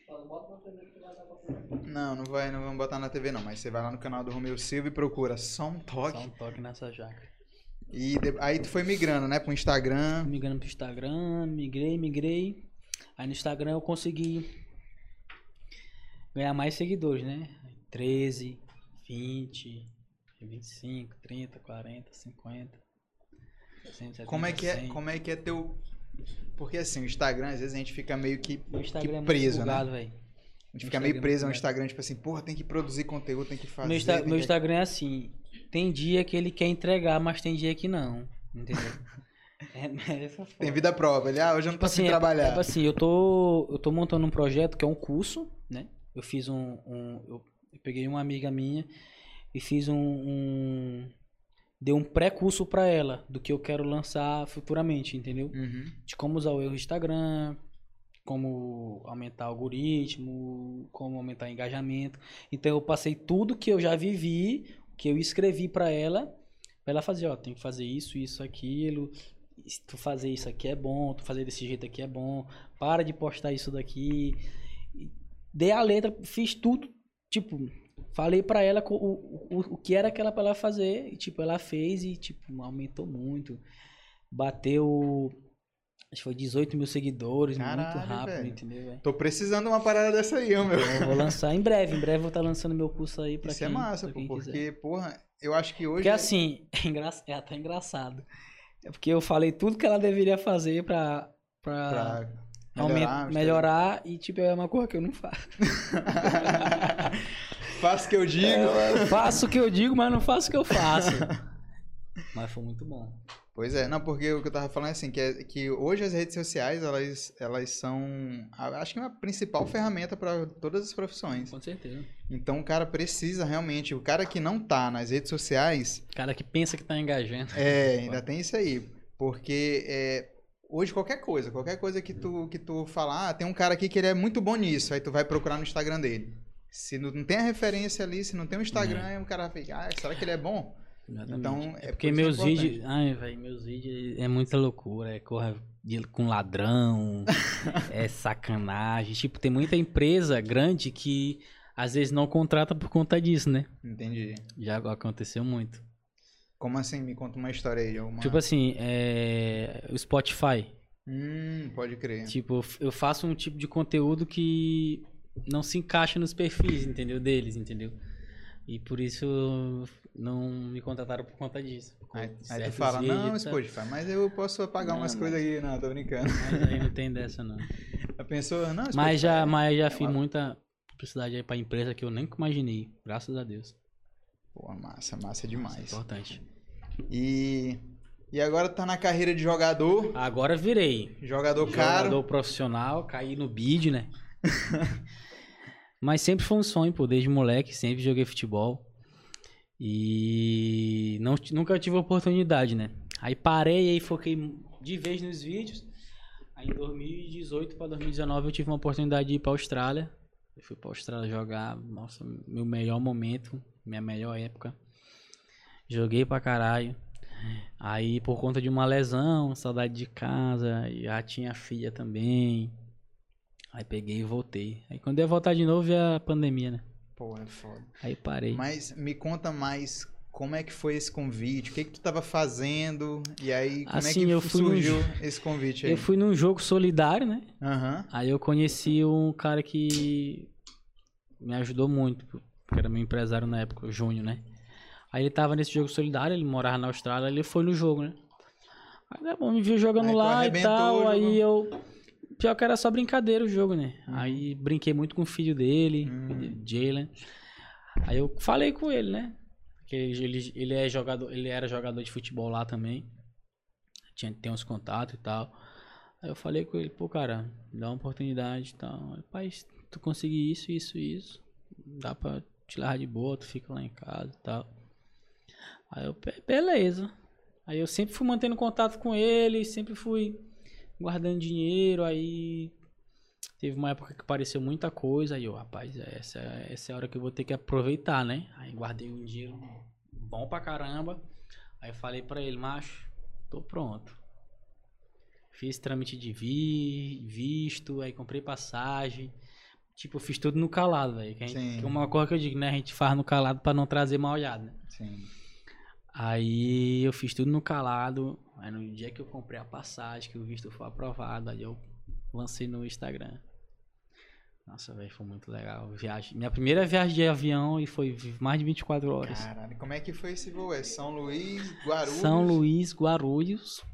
Fala, bota na TV que vai dar pra você. Não, não vai, não vamos botar na TV não, mas você vai lá no canal do Romeu Silva e procura só um toque. Só um toque nessa jaca. E de- aí tu foi migrando, né, pro Instagram. Migrando pro Instagram, migrei, migrei. Aí no Instagram eu consegui ganhar mais seguidores, né? 13, 20, 25, 30, 40, 50. 60, 70, Como é que é, 100. como é que é teu Porque assim, o Instagram, às vezes a gente fica meio que, O Instagram que é muito preso, né? bugado, velho. A gente fica meio preso ao Instagram, tipo assim, porra, tem que produzir conteúdo, tem que fazer. Meu, Insta- meu que- Instagram é assim. Tem dia que ele quer entregar, mas tem dia que não. Entendeu? é, é Tem vida própria. Ele, ah, hoje eu não tô assim, sem é- trabalhar. tipo assim, eu tô, eu tô montando um projeto que é um curso, né? Eu fiz um. um- eu, eu peguei uma amiga minha e fiz um. um dei um pré-curso pra ela do que eu quero lançar futuramente, entendeu? Uhum. De como usar o Instagram, como aumentar algoritmo, como aumentar engajamento. Então eu passei tudo que eu já vivi, que eu escrevi pra ela, pra ela fazer, ó, tem que fazer isso, isso, aquilo. Se tu fazer isso aqui é bom, tu fazer desse jeito aqui é bom. Para de postar isso daqui. Dei a letra, fiz tudo, tipo, falei pra ela o, o, o que era aquela pra ela fazer e tipo, ela fez e tipo, aumentou muito. Bateu Acho que foi 18 mil seguidores, muito Caralho, rápido, velho. entendeu? velho? Tô precisando de uma parada dessa aí, meu. Eu vou lançar em breve, em breve eu vou estar lançando meu curso aí pra Isso quem é massa, pô, porque, quiser. porra, eu acho que hoje. Porque assim, é, engra... é até engraçado. É porque eu falei tudo que ela deveria fazer pra, pra, pra- Melhorar, melhorar e, tipo, é uma coisa que eu não faço. Faço o que eu digo. Eu faço o que eu digo, mas não faço o que eu faço. Mas foi muito bom. Pois é, não, porque o que eu tava falando é assim, que, é, que hoje as redes sociais, elas, elas são, a- acho que uma principal ferramenta para todas as profissões. Com certeza. Então o cara precisa realmente, o cara que não tá nas redes sociais, Cara que pensa que tá engajando. é, ainda tem isso aí, porque é, hoje qualquer coisa, qualquer coisa que tu, que tu falar, ah, tem um cara aqui que ele é muito bom nisso, aí tu vai procurar no Instagram dele. Se não, não tem a referência ali, se não tem o Instagram, aí o cara fica, ah, será que ele é bom? Exatamente. Então, é é porque por isso meus é vídeos. Ai, velho, meus vídeos é muita loucura. É corra com ladrão, é sacanagem. Tipo, tem muita empresa grande que às vezes não contrata por conta disso, né? Entendi. Já aconteceu muito. Como assim? Me conta uma história aí. Uma... Tipo assim, é... o Spotify. Hum, pode crer. Tipo, eu faço um tipo de conteúdo que não se encaixa nos perfis, entendeu? Deles, entendeu? E por isso não me contrataram por conta disso. Aí, aí tu fala, não, tá? Spotify, mas eu posso apagar Não, umas mas- coisas aí. Não, tô brincando. Mas aí não tem dessa, não. A pessoa, não, Spotify. Mas já, mas já é fiz uma- muita publicidade aí pra empresa que eu nem imaginei. Graças a Deus. Pô, massa, massa é demais. importante. E, e agora tá na carreira de jogador, Agora virei. jogador caro. Jogador profissional, caí no bid, né? Mas sempre foi um sonho, pô, desde moleque, sempre joguei futebol. E não, nunca tive oportunidade, né? Aí parei, aí foquei de vez nos vídeos. Aí em 2018 para 2019 eu tive uma oportunidade de ir pra Austrália. Eu fui pra Austrália jogar, nossa, meu melhor momento, minha melhor época. Joguei pra caralho. Aí por conta de uma lesão, saudade de casa, e já tinha filha também. Aí peguei e voltei. Aí quando eu ia voltar de novo, veio a pandemia, né? Pô, é foda. Aí parei. Mas me conta mais como é que foi esse convite, o que que tu tava fazendo, e aí como Assim, é que eu fui num surgiu jo- esse convite aí? Eu fui num jogo solidário, né? Aham, Aí eu conheci um cara que me ajudou muito, porque era meu empresário na época, o Júnior, né? Aí ele tava nesse jogo solidário, ele morava na Austrália, ele foi no jogo, né? Aí tá bom, me viu jogando Aí lá e tal, aí eu... Pior que era só brincadeira o jogo, né? Aí brinquei muito com o filho dele, Hum. Jalen. Aí eu falei com ele, né? Que ele, ele, é jogador, ele era jogador de futebol lá também. Tinha, tem uns contatos e tal. Aí eu falei com ele, pô, cara, me dá uma oportunidade e tal. Pai, tu conseguir isso, isso, isso, dá pra te levar de boa, tu fica lá em casa e tal. Aí eu, "Be- beleza. Aí eu sempre fui mantendo contato com ele, sempre fui guardando dinheiro, aí teve uma época que apareceu muita coisa, aí eu, rapaz, essa, essa é a hora que eu vou ter que aproveitar, né? Aí guardei um dinheiro bom pra caramba. Aí falei pra ele, macho, tô pronto. Fiz trâmite de vi, visto, aí comprei passagem. Tipo, eu fiz tudo no calado, velho. Que, que é uma coisa que eu digo, né? A gente faz no calado pra não trazer mal olhado, né? sim. Aí eu fiz tudo no calado. Aí no dia que eu comprei a passagem, que o visto foi aprovado, aí eu lancei no Instagram. Nossa, velho, foi muito legal. Viagem, minha primeira viagem de avião e foi mais de 24 horas. Caralho, como é que foi esse voo? É São Luís, Guarulhos? São Luís, Guarulhos.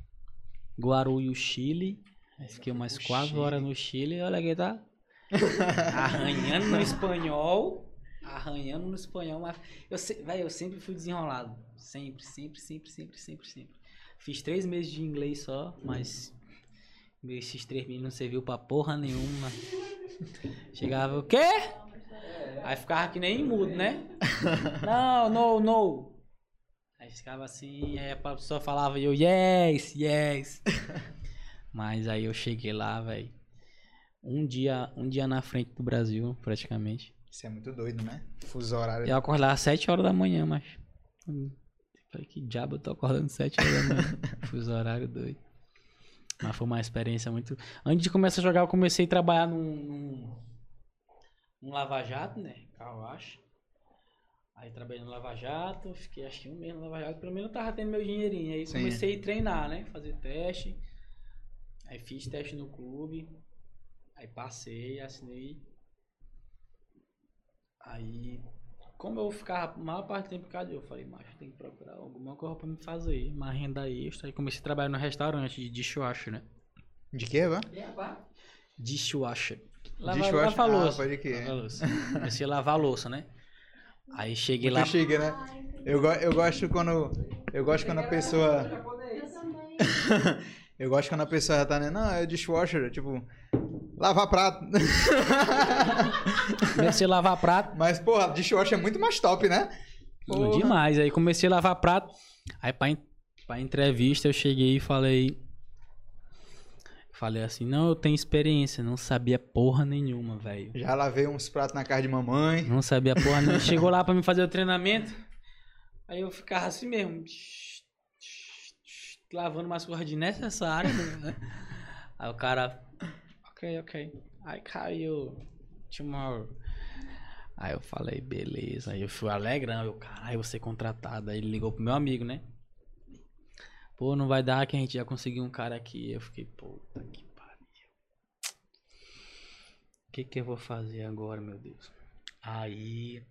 Guarulhos, Chile. Aí fiquei umas O 4 Chile. horas no Chile. Olha aqui, tá? Arranhando no espanhol. Arranhando no espanhol. Mas eu, se- véi, eu sempre fui desenrolado. Sempre, sempre, sempre, sempre, sempre, sempre. Fiz três meses de inglês só, mas esses três meses não serviu pra porra nenhuma. Chegava, o quê? Aí ficava que nem mudo, né? Não, no, no. Aí ficava assim, aí a pessoa falava e eu, yes, yes. Mas aí eu cheguei lá, velho. Um dia, um dia na frente do Brasil, praticamente. Isso é muito doido, né? Fuso horário. Eu acordava às 7 horas da manhã, mas. Falei, que diabo eu tô acordando 7 horas da manhã. Fuso horário doido. Mas foi uma experiência muito. Antes de começar a jogar, eu comecei a trabalhar num. num, num Lava Jato, né? Carro acho. Aí trabalhei no Lava Jato, fiquei acho que um mês no Lava Jato, pelo menos eu tava tendo meu dinheirinho. Aí Sim. comecei a treinar, né? Fazer teste. Aí fiz teste no clube. Aí passei, assinei. Aí, como eu ficava a maior parte do tempo em casa, eu falei, macho, tem que procurar alguma coisa pra me fazer, uma renda extra. Aí comecei a trabalhar no restaurante de dishwasher, né? De quê, vá? Dishwasher. Lavar, Dishwasher? lavar Ah, louça. pode crer. Lavar louça. Comecei a lavar a louça, né? Aí cheguei Muito lá. chique, né? Eu, go- eu gosto quando. Eu gosto quando a pessoa. Eu também. Eu gosto quando a pessoa já tá, né? Não, é dishwasher, tipo. Lavar prato. Comecei a lavar prato. Mas, porra, dishwasher é muito mais top, né? Porra. Demais. Aí comecei a lavar prato. Aí pra, pra entrevista eu cheguei e falei. Falei assim, não, eu tenho experiência, não sabia porra nenhuma, velho. Já lavei uns pratos na casa de mamãe. Não sabia porra nenhuma. Chegou lá pra me fazer o treinamento. Aí eu ficava assim mesmo. Lavando umas coisas desnecessárias, né? Aí o cara. Ok, ok. Aí caiu. Tomorrow. Aí eu falei, beleza. Aí eu fui alegrão. Eu, caralho, vou ser contratado. Aí ele ligou pro meu amigo, né? Pô, não vai dar que a gente já conseguiu um cara aqui. Eu fiquei, puta que pariu. O que que eu vou fazer agora, meu Deus? Aí.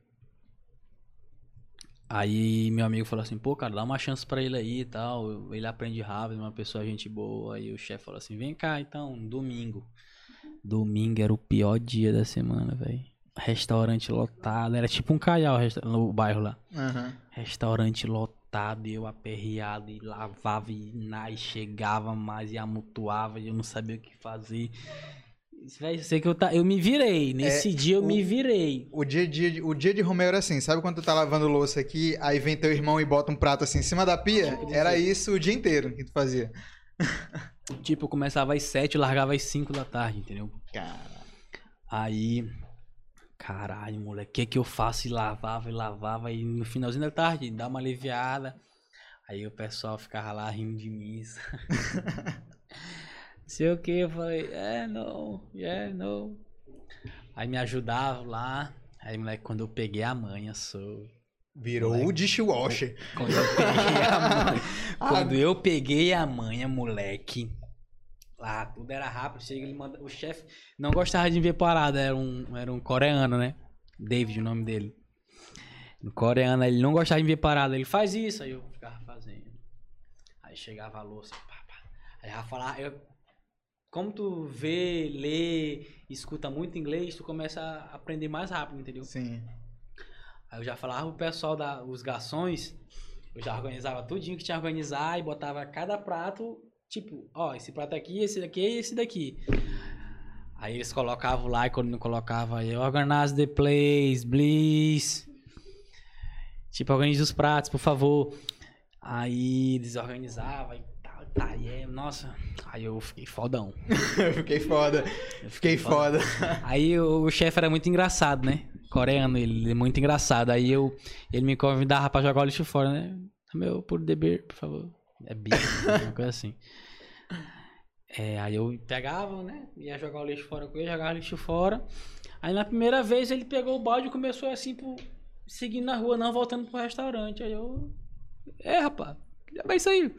Aí meu amigo falou assim, pô, cara, dá uma chance pra ele aí e tal. Ele aprende rápido, uma pessoa gente boa. Aí o chefe falou assim, vem cá então, domingo. Domingo era o pior dia da semana, velho. Restaurante lotado, era tipo um caial no bairro lá. Aham. Restaurante lotado, eu aperreado e lavava e, na- e chegava mais e amutuava e eu não sabia o que fazer. Véi, eu sei que eu, tá, eu me virei. Nesse dia eu o- me virei. O dia, dia, de- o dia de Romeu era assim, sabe quando tu tá lavando louça aqui, aí vem teu irmão e bota um prato assim em cima da pia? Era isso o dia inteiro que tu fazia. Tipo, eu começava às 7 e largava às 5 da tarde, entendeu? Cara. Aí, caralho, moleque, o que que eu faço? E lavava e lavava, e no finalzinho da tarde, dá uma aliviada. Aí o pessoal ficava lá rindo de mim. Sei o que, eu falei, é, não, é, não. Aí me ajudava lá. Aí, moleque, quando eu peguei a manha, sou. Virou Moleque. o dishwasher. Quando eu peguei a manha, quando eu peguei a manha, moleque. Lá, tudo era rápido. Chega, ele manda, o chefe não gostava de ver parada, era um, era um coreano, né? David, o nome dele. Um coreano, ele não gostava de ver parada. Ele faz isso, aí eu ficava fazendo. Aí chegava a louça, pá, pá. Aí já falava, eu, como tu vê, lê, escuta muito inglês, tu começa a aprender mais rápido, entendeu? Sim. Aí eu já falava pro pessoal da, os garçons, eu já organizava tudinho que tinha que organizar e botava cada prato, tipo, ó, esse prato aqui, esse daqui e esse daqui. Aí eles colocavam lá e quando não colocava, eu organize the place, please. Tipo, organize os pratos, por favor. Aí eles organizavam e e é, nossa. Aí eu fiquei fodão. Eu fiquei foda. Eu Fiquei foda. Aí o, chefe era muito engraçado, né? Coreano, ele é muito engraçado. Aí eu, ele me convidava pra jogar o lixo fora, né? Meu, por beber, por favor. É bicho, uma coisa assim. É, aí eu pegava, né? Ia jogar o lixo fora com ele, jogava o lixo fora. Aí na primeira vez ele pegou o balde e começou assim, por, seguindo na rua, não voltando pro restaurante. Aí eu. É, rapaz, já vai sair. Aí,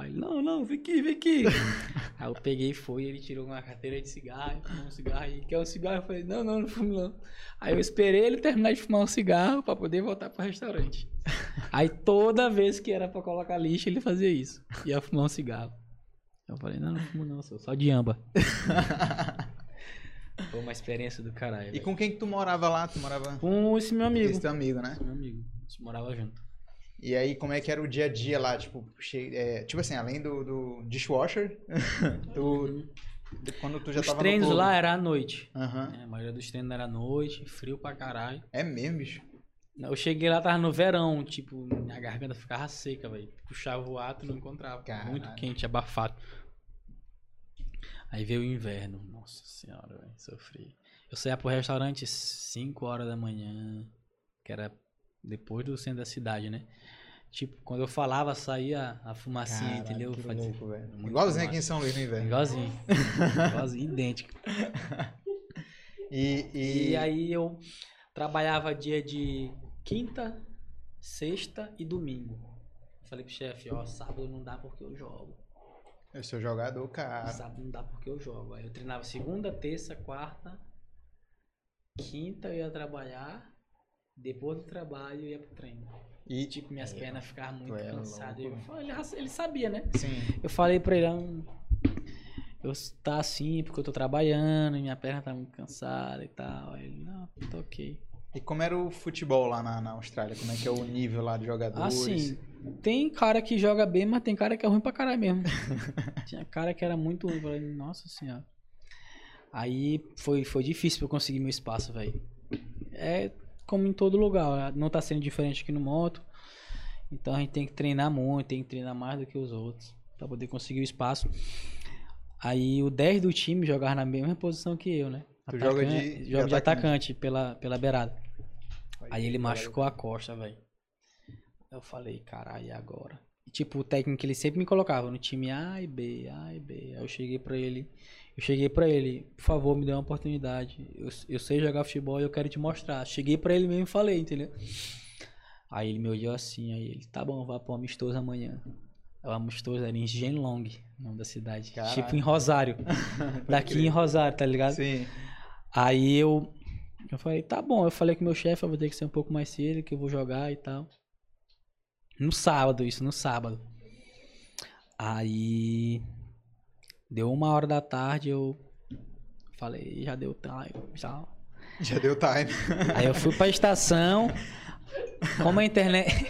ele, não, não, vem aqui, vem aqui. aí eu peguei e fui, ele tirou uma carteira de cigarro, fumou um cigarro e quer um cigarro? Eu falei, não, não, não fumo não. Aí eu esperei ele terminar de fumar um cigarro pra poder voltar pro restaurante. Aí toda vez que era pra colocar lixo, ele fazia isso. Ia fumar um cigarro. Eu falei, não, não fumo não, sou só de amba. Foi uma experiência do caralho. E velho. com quem que tu morava lá? Tu morava com esse meu amigo. esse teu amigo, né? Esse meu amigo. A gente morava junto. E aí, como é que era o dia a dia lá? Tipo, che- é, tipo assim, além do, do dishwasher, tu, quando tu já Os tava no treinos clube. lá era à noite. Aham. É, a maioria dos treinos era à noite, frio pra caralho. É mesmo, bicho? Eu cheguei lá, tava no verão, tipo, minha garganta ficava seca, velho. Puxava o ato e não encontrava. Caralho. Muito quente, abafado. Aí veio o inverno. Nossa senhora, velho. Sofri. Eu saía pro restaurante 5 horas da manhã, que era depois do centro da cidade, né? Tipo, quando eu falava, saía a fumacinha, entendeu? que Fazia- louco, velho. Igualzinho aqui em. São Luís no inverno. Igualzinho. Igualzinho, idêntico. E, e, E aí eu trabalhava dia de quinta, sexta e domingo. Falei pro chefe, ó, sábado não dá porque eu jogo. eu sou jogador, cara. Sábado não dá porque eu jogo. Aí eu treinava segunda, terça, quarta, quinta eu ia trabalhar, depois do trabalho eu ia pro treino. E, tipo, minhas pernas ficavam muito é cansadas. Eu louco. falei, ele, ele sabia, né? sim, Eu falei pra ele, "Ah, eu tá assim porque eu tô trabalhando, minha perna tá muito cansada e tal. Aí ele, não, tô ok. E como era o futebol lá na, na Austrália? Como é que é o nível lá de jogadores? Assim, tem cara que joga bem, mas tem cara que é ruim pra caralho mesmo. Tinha cara que era muito ruim. Falei, nossa senhora. Aí foi, foi difícil pra eu conseguir meu espaço, velho. É como em todo lugar, não tá sendo diferente aqui no moto. Então a gente tem que treinar muito, tem que treinar mais do que os outros pra poder conseguir o espaço. Aí o 10 do time jogava na mesma posição que eu, né? Tu joga de- Atacante- de joga de atacante. atacante pela, pela beirada. Aí ele machucou a costa, velho. Eu falei, caralho, e agora? E, tipo, o técnico ele sempre me colocava no time A e B, A e B. Aí eu cheguei pra ele, eu cheguei pra ele, por favor, me dê uma oportunidade. Eu, eu sei jogar futebol e eu quero te mostrar. Cheguei pra ele mesmo e falei, entendeu? Aí ele me olhou assim, aí ele, tá bom, vá pro amistoso amanhã. O amistoso era em Genlong, nome da cidade. Caralho. Tipo em Rosário. Daqui em Rosário, tá ligado? Sim. Aí eu, eu falei, tá bom. Eu falei com meu chefe, eu vou ter que ser um pouco mais cedo, que eu vou jogar e tal. No sábado, isso, no sábado. Aí deu uma hora da tarde, eu falei, já deu time, já. Já deu time. Aí eu fui pra estação, como a internet.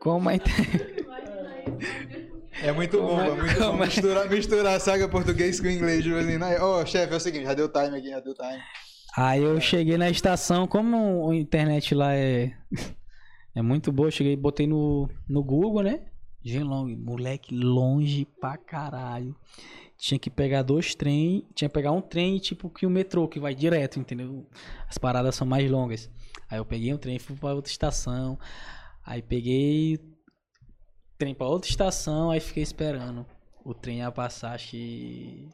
Como a internet. É muito bom, é muito bom Como é? misturar, misturar saga português com inglês. Tipo assim, né? Ô, chefe, é o seguinte, já deu time aqui, já deu time. Aí eu cheguei na estação, como a internet lá é, é muito boa, eu cheguei, botei no, no Google, né? Genlong, moleque, longe pra caralho. Tinha que pegar dois trem, tinha que pegar um trem tipo que o metrô, que vai direto, entendeu? As paradas são mais longas. Aí eu peguei um trem, fui pra outra estação. Aí peguei trem pra outra estação, aí fiquei esperando. O trem ia passar, acho que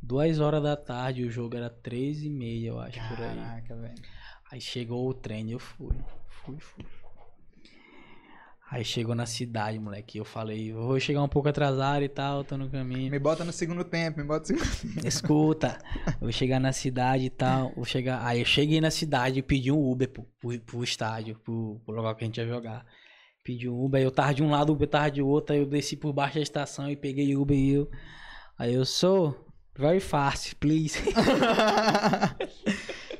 duas horas da tarde, o jogo era três e meia, eu acho, por aí. Caraca, velho. Aí chegou o trem, eu fui. Fui, fui. Aí chegou na cidade, moleque. Eu falei, eu vou chegar um pouco atrasado e tal, tô no caminho. Me bota no segundo tempo, me bota no segundo tempo. Escuta, eu vou chegar na cidade e tal. Vou chegar. Aí eu cheguei na cidade e pedi um Uber pro, pro, pro estádio, pro, pro lugar que a gente ia jogar. Pedi um Uber, aí eu tava de um lado, o Uber tava de outro, aí eu desci por baixo da estação e peguei o Uber e eu. Aí eu sou very fast, please.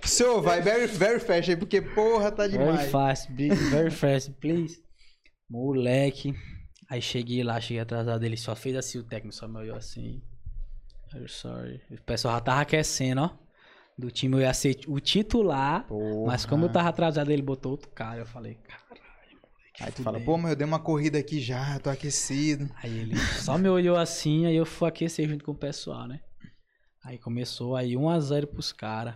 Senhor, vai very, very fast aí, porque porra, tá Very demais. fast, big, very fast, please. Moleque. Aí cheguei lá, cheguei atrasado, ele só fez assim, o técnico só me olhou assim. I'm sorry. O pessoal já tava aquecendo, ó. Do time eu ia ser o titular, Porra. mas como eu tava atrasado, ele botou outro cara. Eu falei, caralho, moleque. Aí tu fala, fudeu." pô, mas eu dei uma corrida aqui já, tô aquecido. Aí ele só me olhou assim, aí eu fui aquecer junto com o pessoal, né? Aí começou aí 1x0 pros caras.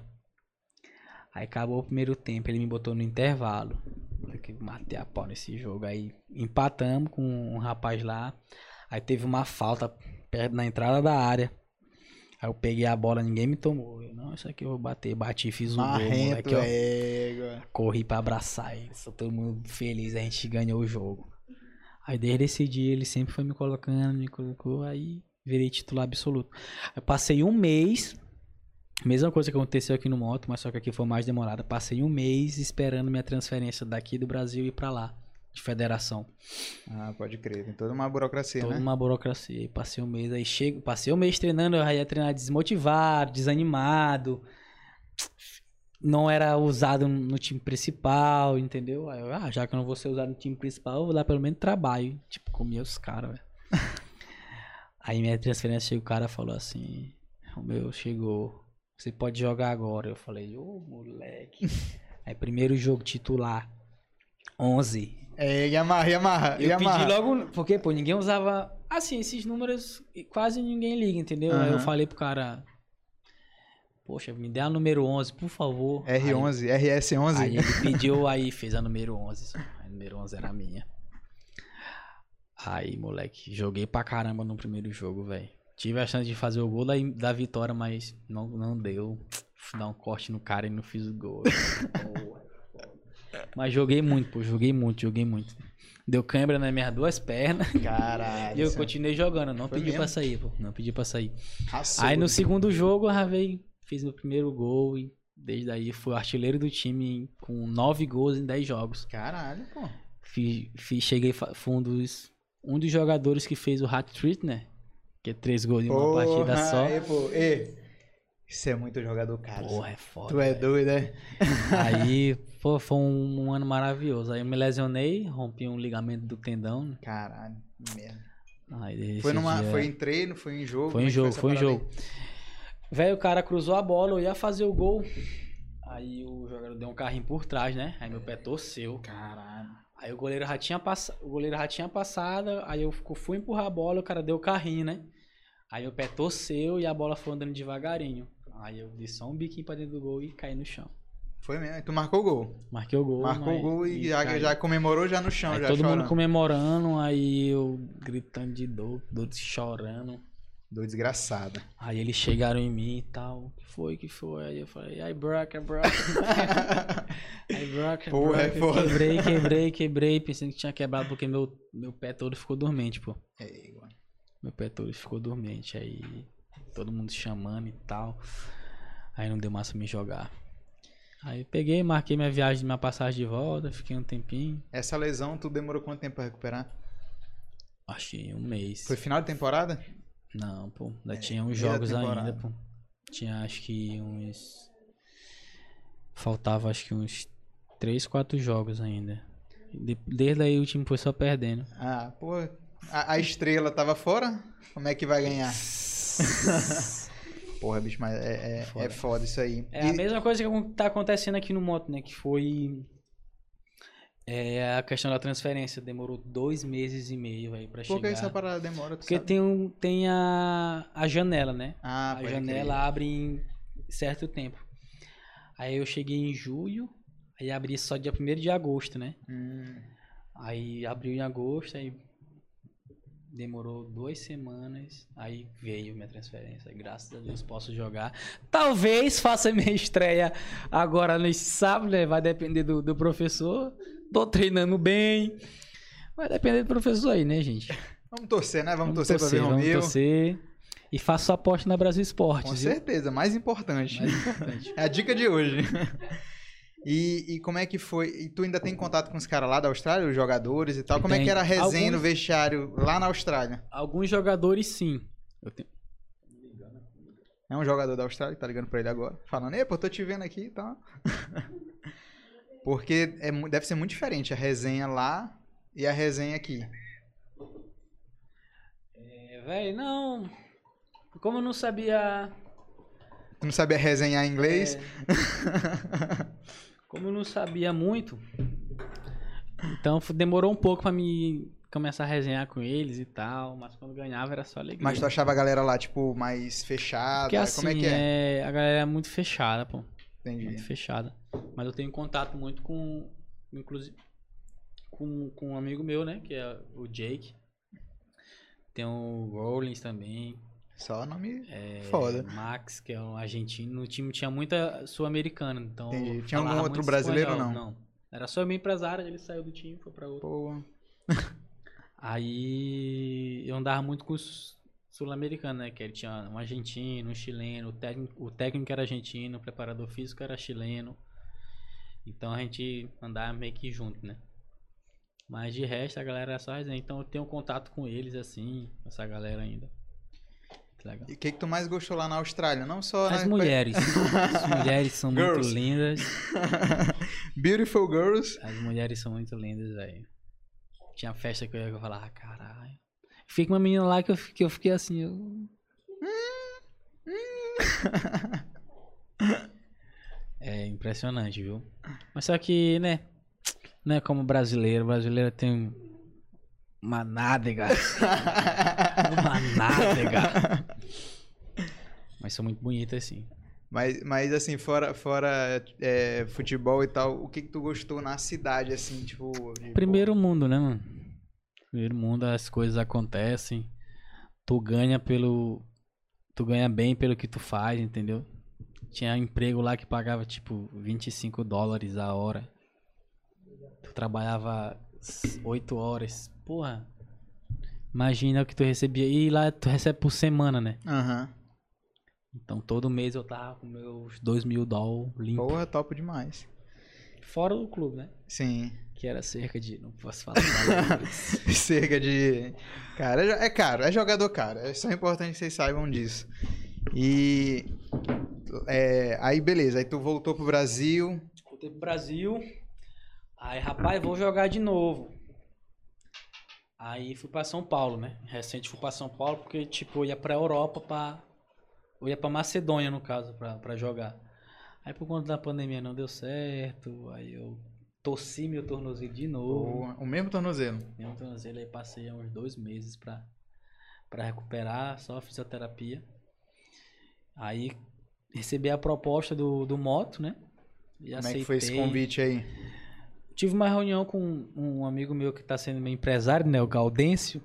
Aí acabou o primeiro tempo, ele me botou no intervalo. Eu que matei a pau nesse jogo. Aí empatamos com um rapaz lá. Aí teve uma falta perto na entrada da área. Aí eu peguei a bola, ninguém me tomou. Eu, não, isso aqui eu vou bater. Bati, fiz gol, Marrento, moleque, ó. Corri pra abraçar ele, só todo mundo feliz, a gente ganhou o jogo. Aí desde esse dia ele sempre foi me colocando, me colocou, aí virei titular absoluto. Aí passei um mês, mesma coisa que aconteceu aqui no moto, mas só que aqui foi mais demorada. Passei um mês esperando minha transferência daqui do Brasil ir pra lá, de federação. Ah, pode crer, tem toda uma burocracia, Toda né? uma burocracia. Aí passei um mês, aí chego, passei um mês treinando, eu ia treinar desmotivado, desanimado. Não era usado no time principal, entendeu? Aí eu, ah, já que eu não vou ser usado no time principal, eu vou dar pelo menos trabalho. Tipo, comia os caras, velho. aí minha transferência chegou, o cara falou assim: O meu chegou, você pode jogar agora. Eu falei, ô moleque. aí primeiro jogo titular, 11. É, Yamaha, Yamaha, Eu Yamaha. pedi logo, porque, pô, ninguém usava. Assim, esses números quase ninguém liga, entendeu? Aí eu falei pro cara. Poxa, me dê a número 11, por favor. R11, Aí, RS11. aí ele pediu, aí fez a número 11. só. A número 11 era a minha. Aí, moleque, joguei pra caramba no primeiro jogo, velho. Tive a chance de fazer o gol da, da vitória, mas não, não deu. Fui dar um corte no cara e não fiz o gol. Mas joguei muito, pô, joguei muito, joguei muito. Deu câimbra nas minhas duas pernas. Caralho. E eu você continuei jogando, não pedi pra mesmo? sair, pô. Não pedi pra sair. Aí no segundo jogo eu já veio, fiz meu primeiro gol e desde aí fui artilheiro do time com nove gols em dez jogos. Caralho, pô. Fiz, fiz- cheguei, fui um dos, um dos jogadores que fez o hat trick, né? Que três gols em uma partida só. Aí, pô, ei, isso é muito jogador, cara. Porra, é foda. tu é velho. doido, é? Aí, pô, foi um, um ano maravilhoso. Aí eu me lesionei, rompi um ligamento do tendão. Caralho, merda. Aí, Foi, numa, dia- foi em treino, foi em jogo? Foi é em que jogo, essa foi em jogo. Velho, o cara cruzou a bola, eu ia fazer o gol. Aí o jogador deu um carrinho por trás, né? Aí meu pé torceu. Caralho. Aí o goleiro já tinha, pass... o goleiro já tinha passado, aí eu fui empurrar a bola, o cara deu o carrinho, né? Aí meu pé torceu e a bola foi andando devagarinho. Aí eu dei só um biquinho pra dentro do gol e caí no chão. Foi mesmo, tu marcou o gol. Marquei o gol. marcou o gol e, já, caí. já comemorou já no chão, Aí já todo chorando. mundo comemorando, aí eu gritando de dor, dor chorando. Dor desgraçada. Aí eles chegaram em mim e tal. O que foi, que foi? Aí eu falei, ai, broca, broca. Aí, broca, Porra, é broca. foda. Quebrei, quebrei, quebrei. Pensando que tinha quebrado porque meu, meu pé todo ficou dormente, pô. É, igual. Meu pé todo ficou dormente. Aí todo mundo chamando e tal. Aí não deu mais pra me jogar. Aí peguei, marquei minha viagem, minha passagem de volta, fiquei um tempinho. Essa lesão, tu demorou quanto tempo pra recuperar? Acho que um mês. Foi final de temporada? Não, pô. Ainda É, tinha uns jogos ainda, pô. Tinha acho que uns. Faltava acho que uns 3, 4 jogos ainda. De- Desde aí o time foi só perdendo. Ah, pô. A, a estrela tava fora? Como é que vai ganhar? Porra, bicho, mas é, é, Foda. é foda isso aí. É E- a mesma coisa que tá acontecendo aqui no Moto, né? Que foi. É a questão da transferência. Demorou dois meses e meio aí pra Por que chegar. essa parada demora? Porque sabe? tem, um, tem a, a janela, né? Ah, a janela crer. abre em certo tempo. Aí eu cheguei em julho, aí abri só dia 1 de agosto, né? Hum, Aí abriu em agosto, aí demorou duas semanas, aí veio minha transferência. Graças a Deus posso jogar. Talvez faça minha estreia agora nesse sábado, né? Vai depender do, do professor. Tô treinando bem. Vai depender do professor aí, né, gente? Vamos torcer, né? Vamos, torcer, pra ver o vamos meu. torcer. E faço aposta na Brasil Esportes. Com viu? certeza, mais importante. Mais importante. É a dica de hoje. E, e como é que foi? E tu ainda tem contato com os caras lá da Austrália, os jogadores e tal? Como é que Tem. era a resenha no Alguns- vestiário lá na Austrália? Alguns jogadores sim. Eu tenho- É um jogador da Austrália que tá ligando pra ele agora, falando, ei, pô, tô te vendo aqui e tal. Porque é, deve ser muito diferente a resenha lá e a resenha aqui. É, velho, não. Como eu não sabia. Tu não sabia resenhar inglês? é, como eu não sabia muito. Então demorou um pouco pra me começar a resenhar com eles e tal. Mas quando ganhava era só alegria. Mas tu achava a galera lá, tipo, mais fechada? Porque assim, como é que é? é, a galera é muito fechada, pô. Entendi. Muito fechada. Mas eu tenho contato muito com. Inclusive. Com, com um amigo meu, né? Que é o Jake. Tem o Rollins também. Só nome É, foda. Max, que é um argentino. No time tinha muita sul-americana, então. Entendi. Tinha algum outro brasileiro ou espanhol, não? Era só meu empresário, ele saiu do time, foi pra outro. Aí eu andava muito com os sul-americanos, né? Que ele tinha um argentino, um chileno, o técnico, o técnico era argentino, o preparador físico era chileno. Então a gente andava meio que junto, né? Mas de resto a galera era só resenha. Então eu tenho contato com eles, assim, essa galera ainda. Que legal. E o que, que tu mais gostou lá na Austrália? Não só As na... mulheres. As mulheres são muito lindas. Beautiful Girls. As mulheres são muito lindas, velho. Tinha festa que eu ia falar, ah, caralho. Fica uma menina lá que eu, que eu fiquei assim, eu... É impressionante, viu? Mas só que, né? Não é como brasileiro. Brasileiro tem uma nádega. uma nádega. Mas são muito bonitas, sim. Mas, mas assim, fora, fora é, futebol e tal, o que, que tu gostou na cidade, assim, tipo. de, Primeiro mundo, né, mano? Primeiro mundo, as coisas acontecem. Tu ganha pelo. Tu ganha bem pelo que tu faz, entendeu? Tinha emprego lá que pagava tipo 25 dólares a hora. Tu trabalhava 8 horas. Porra. Imagina o que tu recebia. E lá tu recebe por semana, né? Aham. Então todo mês eu tava com meus 2 mil dólares limpo. Porra, top demais. Fora do clube, né? Sim. Que era cerca de. Não posso falar. Cerca de. Cara, é- é caro, é jogador caro. É só importante que vocês saibam disso. E. é, aí, beleza. Aí tu voltou pro Brasil. Voltei pro Brasil. Aí, rapaz, vou jogar de novo. Aí fui pra São Paulo, né? Recente fui pra São Paulo porque, tipo, eu ia pra Europa pra. Eu ia pra Macedônia, no caso, pra, pra jogar. Aí por conta da pandemia não deu certo. Aí eu torci meu tornozelo de novo. O, o mesmo tornozelo. Meu tornozelo aí passei uns dois meses pra, pra recuperar, só fisioterapia. Aí recebi a proposta do, do moto, né? E Como é que foi esse convite aí? Tive uma reunião com um amigo meu que tá sendo meu empresário, né? O Gaudêncio.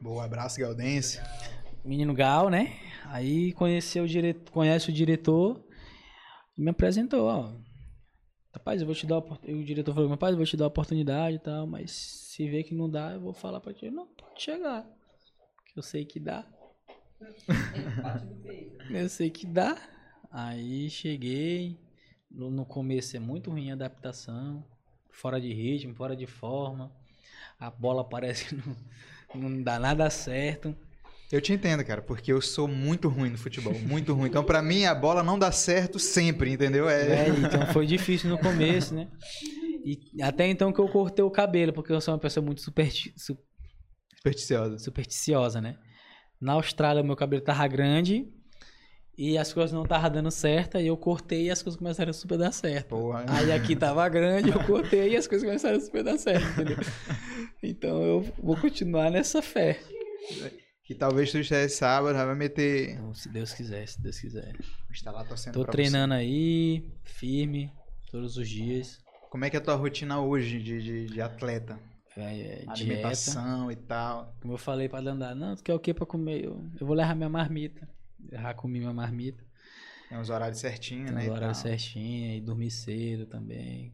Boa, abraço, Galdense. Menino Gal, né? Aí conheceu o diretor, conhece o diretor e me apresentou, ó. Rapaz, eu vou te dar O diretor falou, rapaz, eu vou te dar a oportunidade e tal, mas se vê que não dá, eu vou falar pra ti. Não, pode chegar. Que eu sei que dá. Eu sei que dá. Aí cheguei. No, no começo é muito ruim a adaptação. Fora de ritmo, fora de forma. A bola parece que não, não dá nada certo. Eu te entendo, cara, porque eu sou muito ruim no futebol, muito ruim. Então, pra mim, a bola não dá certo sempre, entendeu? É, É, então foi difícil no começo, né? E até então que eu cortei o cabelo, porque eu sou uma pessoa muito supersti- su- supersticiosa. supersticiosa, né? Na Austrália, meu cabelo tava grande e as coisas não estavam dando certo, aí eu cortei e as coisas começaram a super dar certo. Porra. Aí aqui tava grande, eu cortei e as coisas começaram a super dar certo, entendeu? Então eu vou continuar nessa fé. Que talvez tu estivesse sábado, já vai meter. Então, se Deus quiser, se Deus quiser. Está lá torcendo Tô treinando aí, firme, todos os dias. você. Como é que é a tua rotina hoje de, de, de atleta? É, é, dieta. Alimentação e tal. Como eu falei pra Dandara, não, tu quer o que pra comer? Eu, eu vou levar minha marmita. Já comi minha marmita. Tem uns horários certinhos, Tem né? os e horários tal. certinhos, e dormir cedo também.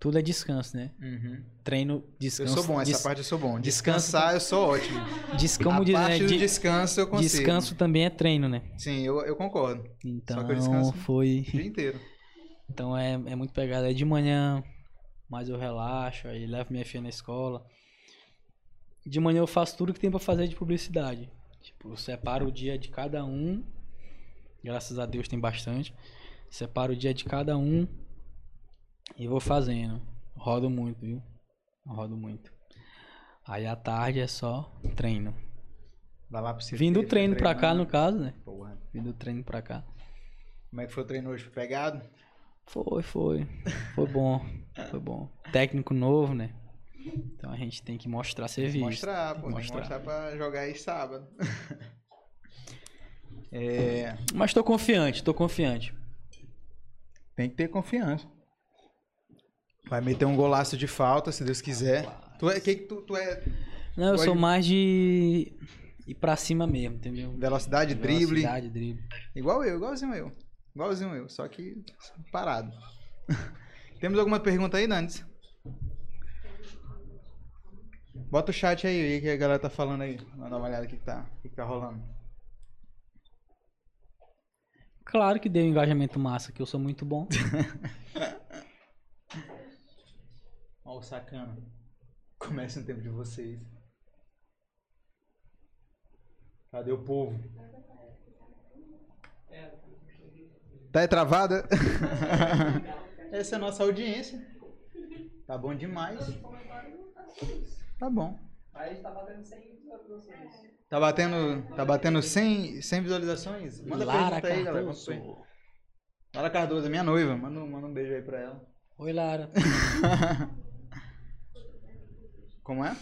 Tudo é descanso, né? Uhum. Treino, Eu descanso. sou bom, essa des- parte eu sou bom. descanso- Descansar eu sou ótimo. des- como a diz, né? parte do De- descanso eu consigo. descanso também é treino, né? Sim, eu, eu concordo. Então que eu descanso- foi. O dia inteiro. Então é, é muito pegada. É de manhã, mas eu relaxo, aí levo minha filha na escola. De manhã eu faço tudo que tem pra fazer de publicidade. Tipo, eu separo o dia de cada um. Graças a Deus tem bastante. Separo o dia de cada um e vou fazendo. Rodo muito, viu? Rodo muito. Aí à tarde é só treino. Vai lá pro CT, Vindo do fica treino pra cá, no caso, né? Porra. Vindo do treino pra cá. Como é que foi o treino hoje? Foi pegado? Foi, foi. Foi bom. Foi bom. Técnico novo, né? Então a gente tem que mostrar serviço. Mostrar, pô. Tem que Mostrar. mostrar pra jogar aí sábado. é, Mas tô confiante, tô confiante. tem que ter confiança. Vai meter um golaço de falta, se Deus quiser. Tu é, que tu, tu é Não, eu Pode- sou mais de ir pra cima mesmo, entendeu? velocidade, drible. Velocidade, drible. Igual eu, igualzinho eu. Igualzinho eu, só que parado. Temos alguma pergunta aí, Nantes? Bota o chat aí, o que a galera tá falando aí. Dar uma olhada o que, que, tá, que tá rolando. Claro que deu um engajamento massa, que eu sou muito bom. Ó, o sacana. Começa no tempo de vocês. Cadê o povo? Tá travada? Essa é a nossa audiência. Tá bom demais. Tá bom. Aí a gente tá batendo 100 visualizações. Tá batendo, tá batendo 100, 100 visualizações? Manda Lara pergunta aí, galera. Cardoso. Ver. Lara Cardoso, é minha noiva. Manda, um- manda um beijo aí pra ela. Oi, Lara. Como é?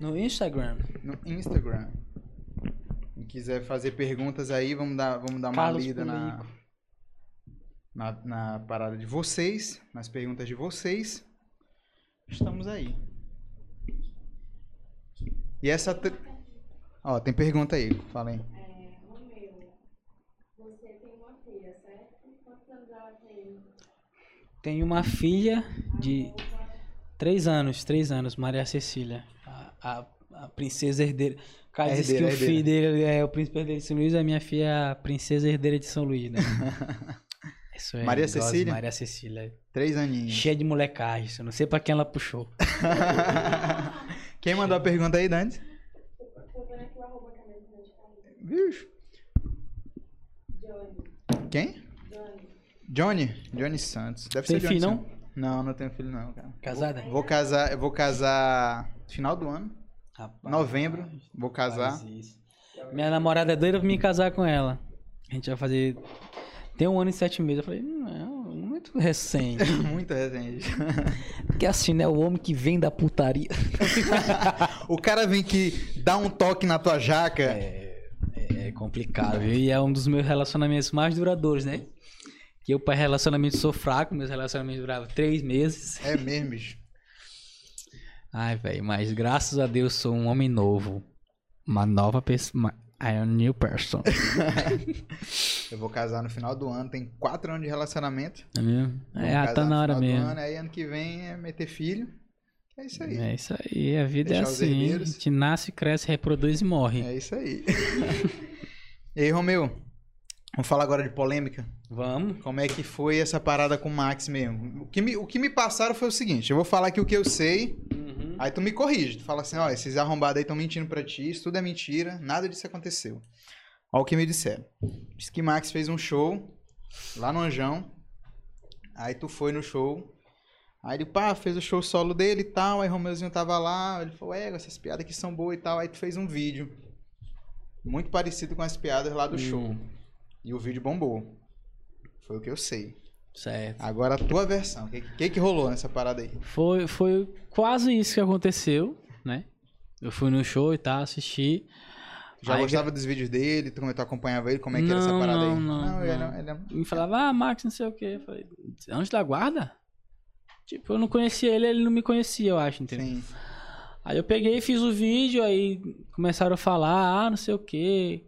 No Instagram, No Instagram. Quem quiser fazer perguntas aí, vamos dar, vamos dar uma Carlos lida na, na, na parada de vocês, nas perguntas de vocês. Estamos aí. E essa. tre- Ó, tem pergunta aí, fala aí. É, Romeu, você tem uma filha, certo? Quantos anos ela tem? Tem uma filha de três anos, três anos, Maria Cecília. A, a, a princesa herdeira. O cara disse que Herdeira, o herdeira. filho dele é o príncipe herdeiro de São Luís, a minha filha é a princesa herdeira de São Luís, né? Isso é, Maria gosto Cecília? Maria Cecília. Três aninhos. Cheia de molecagem. Eu não sei pra quem ela puxou. Quem mandou a pergunta aí, Dante? Tô vendo aqui o arroba que a minha irmã te falou. Vixe. Johnny. Quem? Johnny. Johnny. Johnny Santos. Deve Tem ser Johnny filho, Santos. Não, não tenho filho não, cara. Casada? Vou casar, eu vou casar final do ano, Rapaz, novembro, vou casar. Minha namorada é doida pra me casar com ela. A gente vai fazer. Tem um ano e sete meses. Eu falei, não, muito recente. Muito recente. Porque assim, né? O homem que vem da putaria. o cara vem que dá um toque na tua jaca. É, é complicado, viu? E é um dos meus relacionamentos mais duradouros, né? Que eu, para relacionamento, sou fraco. Meus relacionamentos duravam três meses. É mesmo, bicho. Ai, velho, mas graças a Deus sou um homem novo. Uma nova pessoa. I am a new person. Eu vou casar no final do ano, tem quatro anos de relacionamento. É mesmo? É, ah, tá na hora final do mesmo. Ano, aí ano que vem é meter filho. É isso aí. É isso aí, a vida Deixar é assim. A gente nasce, cresce, reproduz e morre. É isso aí. e aí, Romeu? Vamos falar agora de polêmica. Vamos. Como é que foi essa parada com o Max mesmo? O que me, o que me passaram foi o seguinte: eu vou falar aqui o que eu sei, aí tu me corrige. Tu fala assim: ó, esses arrombados aí estão mentindo pra ti, isso tudo é mentira, nada disso aconteceu. Olha o que me disseram. Diz que Max fez um show lá no Anjão. Aí tu foi no show. Aí ele, pá, fez o show solo dele e tal. Aí Romeuzinho tava lá. Ele falou, é, essas piadas aqui são boas e tal. Aí tu fez um vídeo. Muito parecido com as piadas lá do Hum. show. E o vídeo bombou. Foi o que eu sei. Certo. Agora a tua versão. O que, que que rolou nessa parada aí? Foi, foi quase isso que aconteceu, né? Eu fui no show e tal, assisti. Já Aí, gostava dos vídeos dele? Tu, tu acompanhava ele? Como é que era essa Não, parada aí? não, não, ele, não. é- ele é- me falava, ah, Max, não sei o quê. Eu falei, antes da guarda? Tipo, eu não conhecia ele, ele não me conhecia, eu acho, entendeu? Sim. Aí eu peguei, fiz o vídeo, aí começaram a falar, ah, não sei o quê.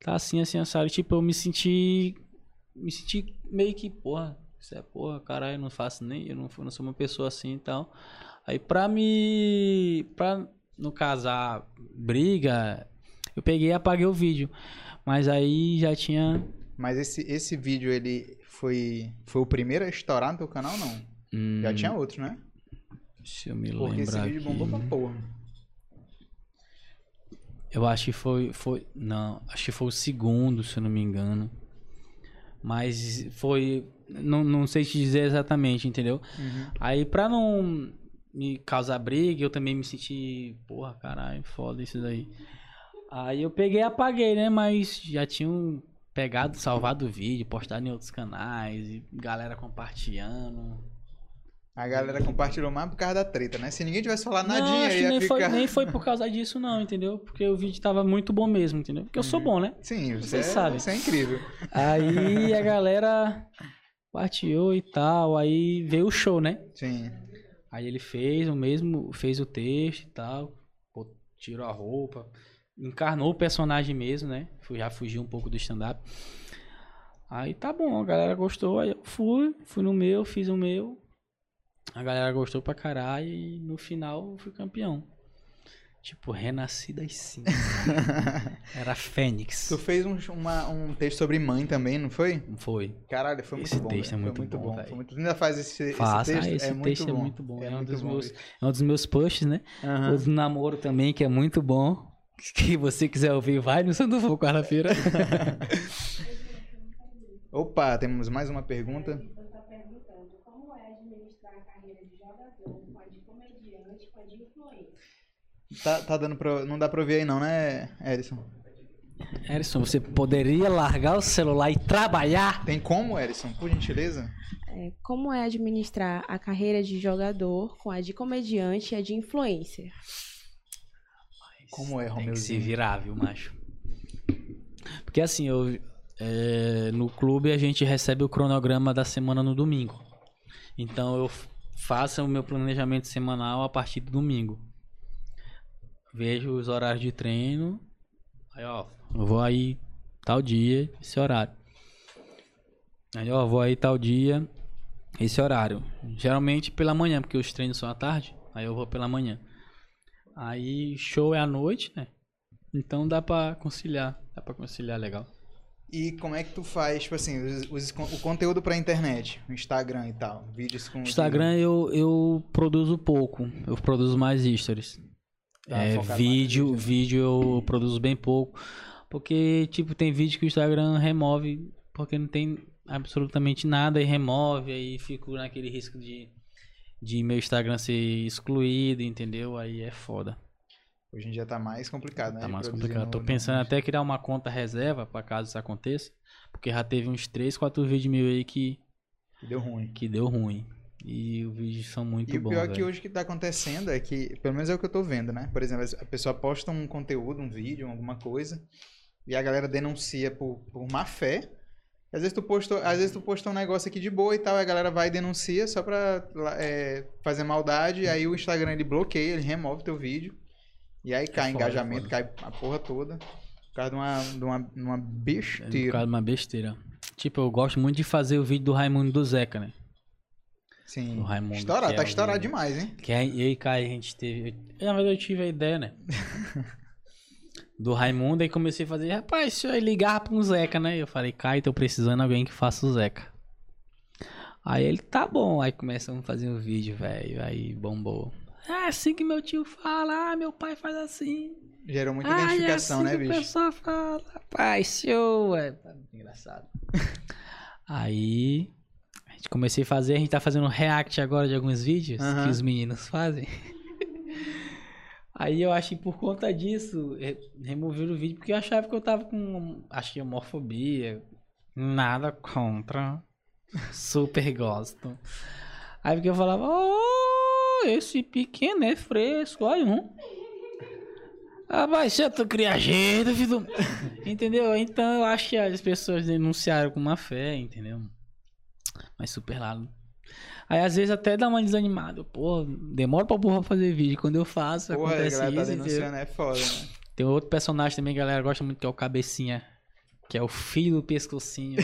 Tá assim, assim, assado. Tipo, eu me senti. Me senti meio que, porra, isso é porra, caralho, eu não faço nem. Eu não, eu não sou uma pessoa assim e tal. Aí pra me. Pra não casar briga, eu peguei e apaguei o vídeo. Mas aí já tinha. Mas esse, esse vídeo, ele foi, foi o primeiro a estourar no teu canal, não? hum, Já tinha outro, né? Deixa eu me Porque esse vídeo aqui. bombou pra porra. Eu acho que foi, foi. Não, acho que foi o segundo, se eu não me engano. Mas foi. Não, não sei te dizer exatamente, entendeu? Uhum. Aí pra não me causar briga, eu também me senti. Porra, caralho, foda isso daí. Aí eu peguei e apaguei, né? Mas já tinham pegado, salvado o vídeo, postado em outros canais, e galera compartilhando. A galera compartilhou mais por causa da treta, né? Se ninguém tivesse falado não, nadinha, acho que ia nem, ficar... foi, nem foi por causa disso, não, entendeu? Porque o vídeo tava muito bom mesmo, entendeu? Porque eu sou bom, né? Sim, você, Vocês é, sabem. você é incrível. Aí a galera partiu e tal, aí veio o show, né? Sim. Aí ele fez o mesmo, fez o texto e tal, pô, tirou a roupa, encarnou o personagem mesmo, né? Já fugiu um pouco do stand-up. Aí tá bom, a galera gostou, aí eu fui, fui no meu, fiz o meu. A galera gostou pra caralho e no final eu fui campeão. Tipo, renasci das cinzas. Era Fênix. Tu fez um, uma- um texto sobre mãe também, não foi? Foi. Caralho, foi muito Esse bom. texto velho. é muito foi muito bom, bom. Foi muito... Tu ainda faz esse, esse texto? ah, esse é muito texto bom. é muito bom. É, um muito dos bom, meus, é um dos meus posts, né? Aham. O do namoro também, que é muito bom. Que você quiser ouvir, vai no Fogo quarta-feira. Opa, temos mais uma pergunta. Ele está perguntando como é administrar a carreira de jogador com a de comediante, com a de influência. Tá, tá dando pra... Não dá pra ouvir aí não, né, Erison? Erison, você poderia largar o celular e trabalhar? Tem como, Erison? Por gentileza? É, como é administrar a carreira de jogador com a de comediante e a de influencer? Como é, Tem que se virar, viu, macho? Porque assim, eu, é, no clube a gente recebe o cronograma da semana no domingo. Então eu f- faço o meu planejamento semanal a partir do domingo. Vejo os horários de treino. Aí, ó, vou aí tal dia, esse horário. Aí, ó, vou aí tal dia, esse horário. Geralmente pela manhã, porque os treinos são à tarde. Aí eu vou pela manhã. Aí show é à noite, né? Então dá pra conciliar. Dá pra conciliar legal. E como é que tu faz, tipo assim, os- os- o conteúdo pra internet, o Instagram e tal, vídeos com... Instagram eu, eu produzo pouco. Eu produzo mais stories. Tá é, mais vídeo, né? vídeo eu produzo bem pouco. Porque, tipo, tem vídeo que o Instagram remove porque não tem absolutamente nada e remove. Aí fico naquele risco de, de meu Instagram ser excluído, entendeu? Aí é foda. Hoje em dia tá mais complicado, né? Tá mais complicado. no- Tô no- pensando até criar uma conta reserva pra caso isso aconteça. Porque já teve uns 3, 4 vídeos meus aí que, Deu ruim. que deu ruim. E os vídeos são muito E o bons. pior é que velho. hoje o que tá acontecendo é que, pelo menos é o que eu tô vendo, né? Por exemplo, a pessoa posta um conteúdo, um vídeo, alguma coisa, e a galera denuncia por, por má fé. Às vezes, tu postou, às vezes tu postou um negócio aqui de boa e tal, a galera vai e denuncia só pra é, fazer maldade, e aí o Instagram ele bloqueia, ele remove teu vídeo, e aí cai foda, engajamento, é cai a porra toda, por causa de uma, de uma, de uma É por besteira. causa de uma besteira. Tipo, eu gosto muito de fazer o vídeo do Raimundo do Zeca, né? Sim. O Raimundo, Estourado, que tá é estourado demais, hein? Que aí, eu e Kai a gente teve. eu- Na verdade, eu tive a ideia, né? Do Raimundo, aí comecei a fazer, rapaz, se eu ligar pra um Zeca, né? Eu falei, Kai, tô precisando de alguém que faça o Zeca. Aí ele, tá bom. Aí começamos a fazer um vídeo, velho. Aí bombou. É assim que meu tio fala, ah, meu pai faz assim. Gerou muita Ah, identificação, é né, assim O bicho? pessoal fala, rapaz, show, é tá engraçado. Aí a gente comecei a fazer, a gente tá fazendo react agora de alguns vídeos que os meninos fazem. Aí eu acho que por conta disso, re- removeram o vídeo, porque eu achava que eu tava com, acho que homofobia, nada contra, super gosto. Aí porque eu falava, oh, esse pequeno é fresco, olha um. Rapaz, você tu cria jeito, filho. Entendeu? Então eu acho que as pessoas denunciaram com má fé, entendeu? Mas super lá. Aí às vezes até dá uma desanimada. Pô, demora pra porra fazer vídeo. Quando eu faço, Porra, a acontece galera tá entendeu? é foda, né? Tem outro personagem também que a galera gosta muito, que é o Cabecinha. Que é o filho do pescocinho.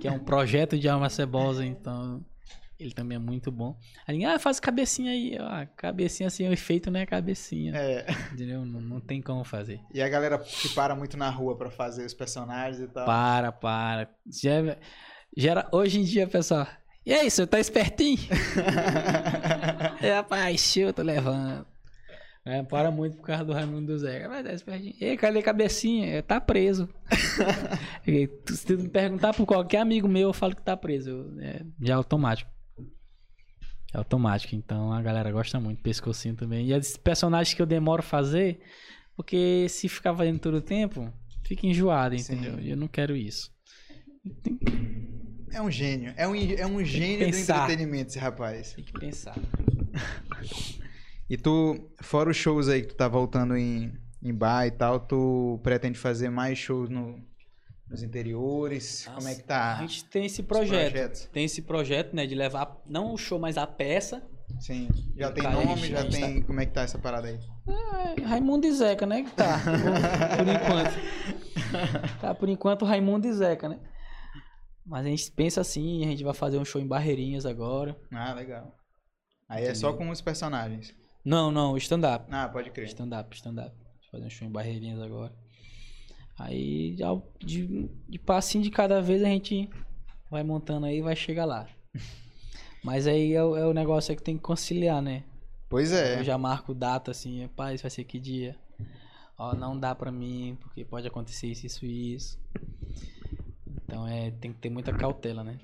que é um projeto de alma cebosa, então. Ele também é muito bom. Aí, ah, faz cabecinha aí. Ah, cabecinha assim, o efeito não é cabecinha. É. Entendeu? Não, não tem como fazer. E a galera que para muito na rua pra fazer os personagens e tal. Para, para. Gera, hoje em dia, pessoal. E aí, senhor, tá espertinho? é, rapaz, eu tô levando. É, para muito por causa do Raimundo do Zé. Vai dar espertinho. Ei, cadê a cabecinha? É, Tá preso. Se tu me perguntar por qualquer amigo meu, eu falo que tá preso. É, já é automático. É automático. Então a galera gosta muito. Pescocinho também. E os personagens que eu demoro a fazer, porque se ficar fazendo todo o tempo, fica enjoado, Sim. entendeu? E eu não quero isso. É um gênio. É um, é um gênio do entretenimento, esse rapaz. Tem que pensar. E tu, fora os shows aí que tu tá voltando em, em bar e tal, tu pretende fazer mais shows no, nos interiores? Como é que tá? A gente tem esse projeto. Tem esse projeto, né, de levar não o show, mas a peça. Sim. Já tem Cara, nome, já tem. Como é que tá essa parada aí? É, Raimundo e Zeca, né, que tá. Por, enquanto. Tá, por enquanto, Raimundo e Zeca, né? Mas a gente pensa assim, a gente vai fazer um show em Barreirinhas agora. Ah, legal. Aí é só com os personagens. Não, não, stand-up. Ah, pode crer. Stand-up, stand-up. Fazer um show em Barreirinhas agora. Aí, de, de passinho de cada vez, a gente vai montando aí e vai chegar lá. Mas aí é, o- é o negócio é que tem que conciliar, né? Pois é. Eu já marco data assim, isso vai ser que dia? Ó, não dá pra mim, porque pode acontecer isso, isso e isso. Então é, tem que ter muita cautela, né?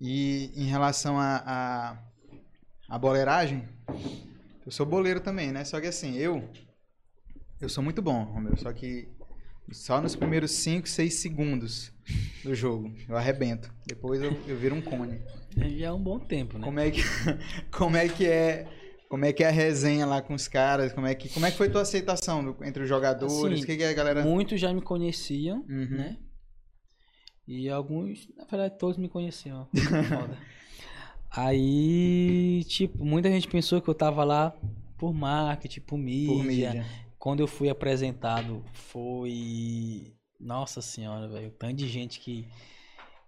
E em relação a, a, a boleiragem, eu sou boleiro também, né? Só que assim, eu eu sou muito bom, Romeu, só que só nos primeiros 5, 6 segundos do jogo eu arrebento. Depois eu, eu viro um cone. Já é um bom tempo, né? Como é que como é que é como é que é a resenha lá com os caras? Como é que como é que foi tua aceitação do- entre os jogadores? Assim, que, que a galera Muitos já me conheciam, Uhum. né? E alguns, na verdade, todos me conheciam. Aí, tipo, muita gente pensou que eu tava lá por marketing, por mídia. por mídia? Quando eu fui apresentado, foi. Nossa senhora, velho. Tanto de gente que,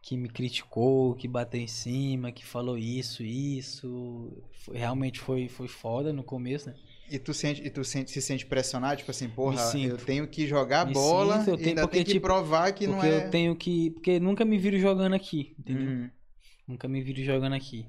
que me criticou, que bateu em cima, que falou isso, isso. Foi- realmente foi, foi foda no começo, né? E tu, sente, e tu sente, se sente pressionado, tipo assim, porra, eu tenho que jogar Me bola sinto, eu tenho- ainda porque, tem que tipo, provar que não porque é... eu tenho que. Porque nunca me viro jogando aqui, entendeu? Uhum. Nunca me viro jogando aqui.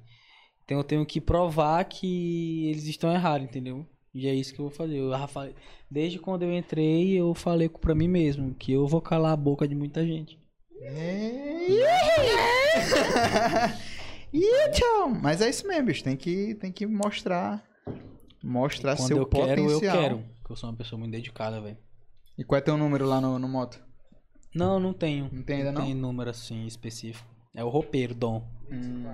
Então eu tenho que provar que eles estão errados, entendeu? E é isso que eu vou fazer. Eu já falei- desde quando eu entrei, eu falei pra mim mesmo que eu vou calar a boca de muita gente. Ih, tchau. Mas é isso mesmo, bicho. Tem que, tem que mostrar. Mostrar seu eu quero, eu potencial. quero. Porque eu sou uma pessoa muito dedicada, velho. E qual é teu número lá no, no moto? Não, não tenho. Não tem ainda não? tem número assim específico. É o roupeiro, Dom. Hum,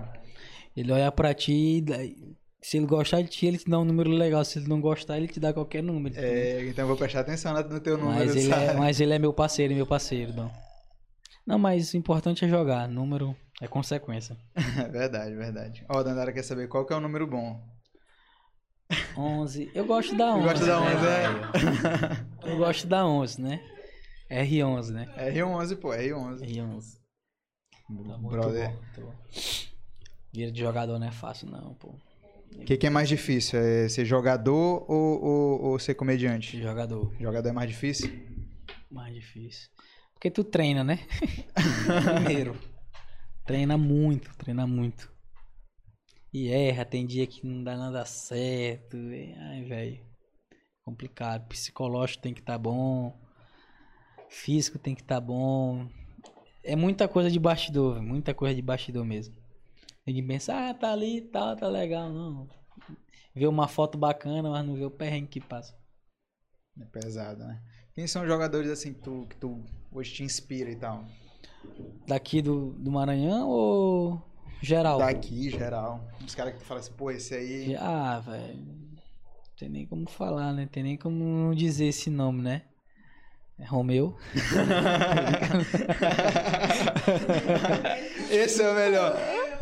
Ele olha pra ti e se ele gostar de ti, ele te dá um número legal. Se ele não gostar, ele te dá qualquer número. é, então eu vou prestar atenção na- no teu número. mas, ele é, mas ele é meu parceiro, meu parceiro, Dom. Não, mas o importante é jogar. Número é consequência. verdade, verdade. Ó, a Dandara quer saber qual que é o número bom. 11. Eu gosto da 11. gosta da né, 11, é? velho? Eu gosto da 11, né? R11, né? R11, pô, R11. R11. Tá muito Brother. bom, muito bom. Vida de jogador não é fácil, não, pô. O que, que é mais difícil? É ser jogador ou, ou, ou ser comediante? Jogador, Jogador é mais difícil? mais difícil. Porque tu treina, né? Primeiro. Treina muito, treina muito. E erra, tem dia que não dá nada certo. Ai, velho. Complicado. Psicológico tem que estar bom. Físico tem que estar bom. É muita coisa de bastidor, muita coisa de bastidor mesmo. Tem que pensar, ah, tá ali e tal, tá legal. Não. Vê uma foto bacana, mas não vê o perrengue que passa. É pesado, né? Quem são jogadores assim que tu, que tu hoje te inspira e tal? Daqui do, do Maranhão ou geral? Daqui, geral. Os caras que tu fala assim, pô, esse aí. Ah, velho. Tem nem como falar, né? Tem nem como dizer esse nome, né? É Romeu. esse é o melhor.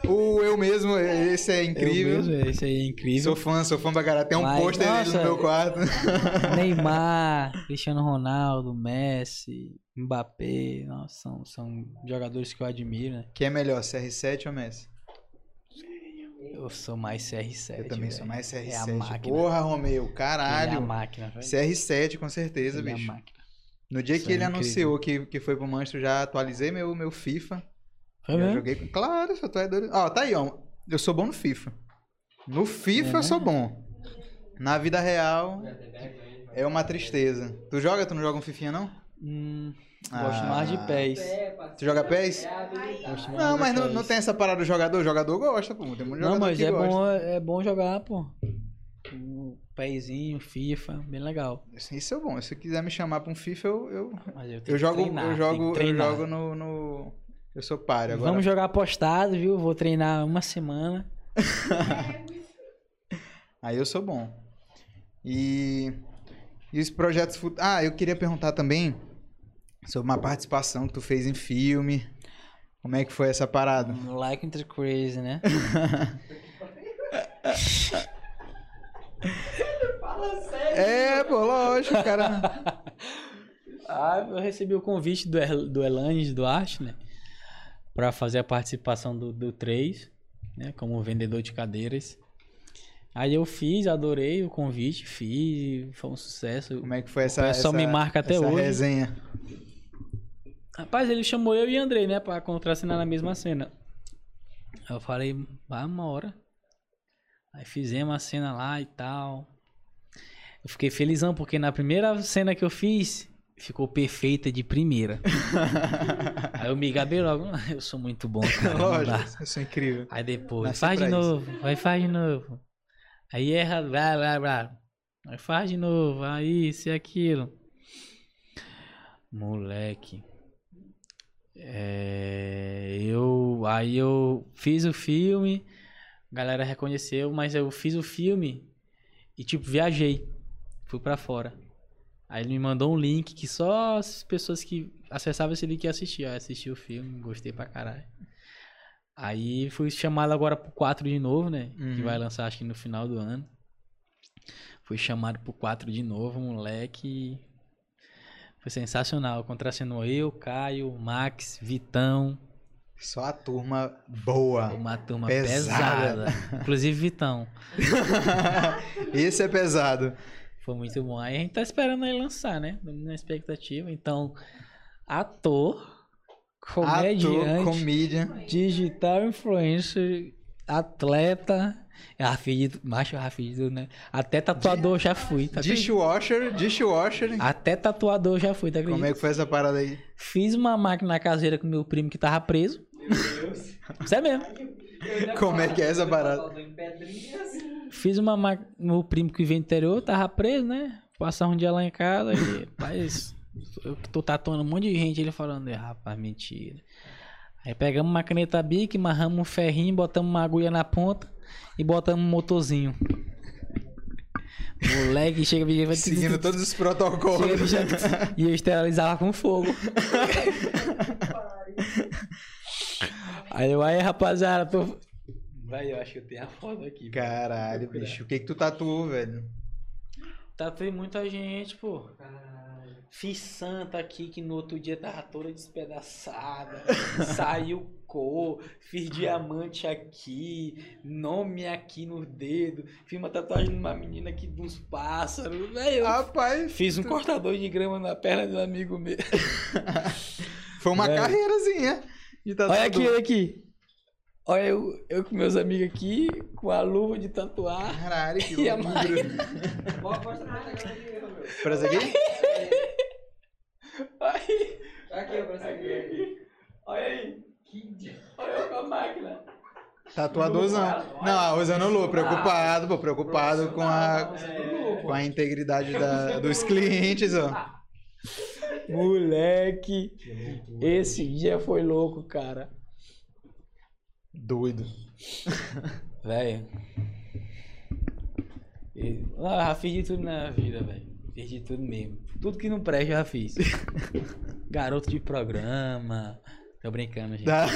O eu mesmo, esse é Eu incrível. mesmo, esse aí é incrível. Sou fã, sou fã pra caralho. Tem um Mas, pôster dele no meu quarto. Neymar, Cristiano Ronaldo, Messi, Mbappé. Nossa, são, são jogadores que eu admiro, né? Quem é melhor, CR7 ou Messi? Eu sou mais CR7. Eu também sou velho. mais CR7. É a máquina. Porra, Romeu, Ele É a caralho. máquina, velho. CR7, com certeza, Ele é a bicho. máquina. No dia Isso que é ele incrível. anunciou que, que foi pro Manchester, eu já atualizei meu, meu FIFA. Foi já mesmo? joguei com. Claro, só tu é doido. Ó, tá aí, ó. Eu sou bom no FIFA. No FIFA É eu sou bom. Na vida real é uma tristeza. Tu joga? Tu não joga um fifinha, não? Hum, Ah. Gosto mais de pés. Tu joga pés? Não, mas não, não tem essa parada do jogador. O jogador gosta, pô. Tem muito Não, jogador mas que é gosta. bom, é bom jogar, pô. Um pezinho, FIFA, bem legal. Isso é bom. Se quiser me chamar pra um FIFA, eu, eu, Mas eu, eu jogo, treinar, eu jogo, eu jogo no, no- Eu sou páreo agora. Vamos jogar apostado, viu? Vou treinar uma semana. Aí eu sou bom. E, e os projetos futuros. Ah, eu queria perguntar também sobre uma participação que tu fez em filme. Como é que foi essa parada? Like into crazy, né? É, pô, lógico, cara. Ah, eu recebi o convite do, El, do Elanes Duarte, né? Pra fazer a participação do, do 3, né? Como vendedor de cadeiras. Aí eu fiz, adorei o convite, fiz, foi um sucesso. Como é que foi essa. Essa, me marca até hoje. resenha? Rapaz, ele chamou eu e Andrei, né? Pra contracenar na mesma cena. Eu falei, vai uma hora. Aí fizemos a cena lá e tal. Eu fiquei felizão, porque na primeira cena que eu fiz, ficou perfeita de primeira. Aí eu me gabei logo, "Ah, eu sou muito bom, cara. não dá." Lógico, isso é incrível. Aí depois, Nasci faz de isso. novo, vai, faz de novo. Aí erra, blá, blá, blá. Aí faz de novo, aí isso e aquilo. Moleque. É, eu, aí eu fiz o filme, a galera reconheceu, mas eu fiz o filme e tipo, viajei. Fui pra fora. Aí ele me mandou um link que só as pessoas que acessavam esse link assistiam. Aí assisti o filme, gostei pra caralho. Aí fui chamado agora pro 4 de novo, né? Que Uhum. vai lançar acho que no final do ano. Fui chamado pro 4 de novo, moleque. Foi sensacional. Contracenou eu, Caio, Max, Vitão. Só a turma boa. Uma turma Pesada. pesada. Inclusive Vitão. Esse é pesado. Foi muito bom. Aí a gente tá esperando ele lançar, né? Na expectativa. Então, ator, comediante, Ator, comedian. digital influencer, atleta. Rafid, macho Rafid, né? Até tatuador já fui. Tá? Dishwasher, dishwasher. Até tatuador já fui, tá Como é que foi essa parada aí? Fiz uma máquina caseira com meu primo que tava preso. Isso é mesmo. Como é que é essa parada? Em pedrinhas. Fiz uma máquina. Meu primo que veio do interior tava preso, né? Passar um dia lá em casa e. Rapaz, eu que tô tatuando um monte de gente. Ele falando, "É, rapaz, mentira. Aí pegamos uma caneta bic, amarramos um ferrinho, botamos uma agulha na ponta e botamos um motorzinho. Moleque, chega vai Seguindo todos os Chega, protocolos. bicho, E eu esterilizava com fogo. Aí eu, aí rapaziada, tô. Vai, eu acho que eu tenho a foto aqui. Caralho, bicho. O que que tu tatuou, velho? Tatuei muita gente, pô. Fiz santa aqui que no outro dia tava toda despedaçada. Saiu cor. Fiz diamante aqui. Nome aqui no dedo. Fiz uma tatuagem numa menina aqui de uns pássaros. Velho, Rapaz, fiz um cortador de grama na perna de um amigo meu. foi uma carreirazinha de tatuador. Olha aqui, olha aqui. Olha eu, eu com meus amigos aqui, com a luva de tatuar. Caralho, que E a loucura. Bota mostra pra essa aqui, meu. Presta aqui? Aí, Aqui, ó, pra aqui. olha aí. Olha eu com a máquina. Tatuadorzão. Não, usando luva. Preocupado, pô. Preocupado com a, com a integridade da- dos clientes, ó. Moleque, esse dia foi louco, cara. Doido. Velho. Ah, já fiz de tudo na vida, velho. Fiz de tudo mesmo. Tudo que não presta, eu já fiz. Garoto de programa. Tô brincando, gente. Tá.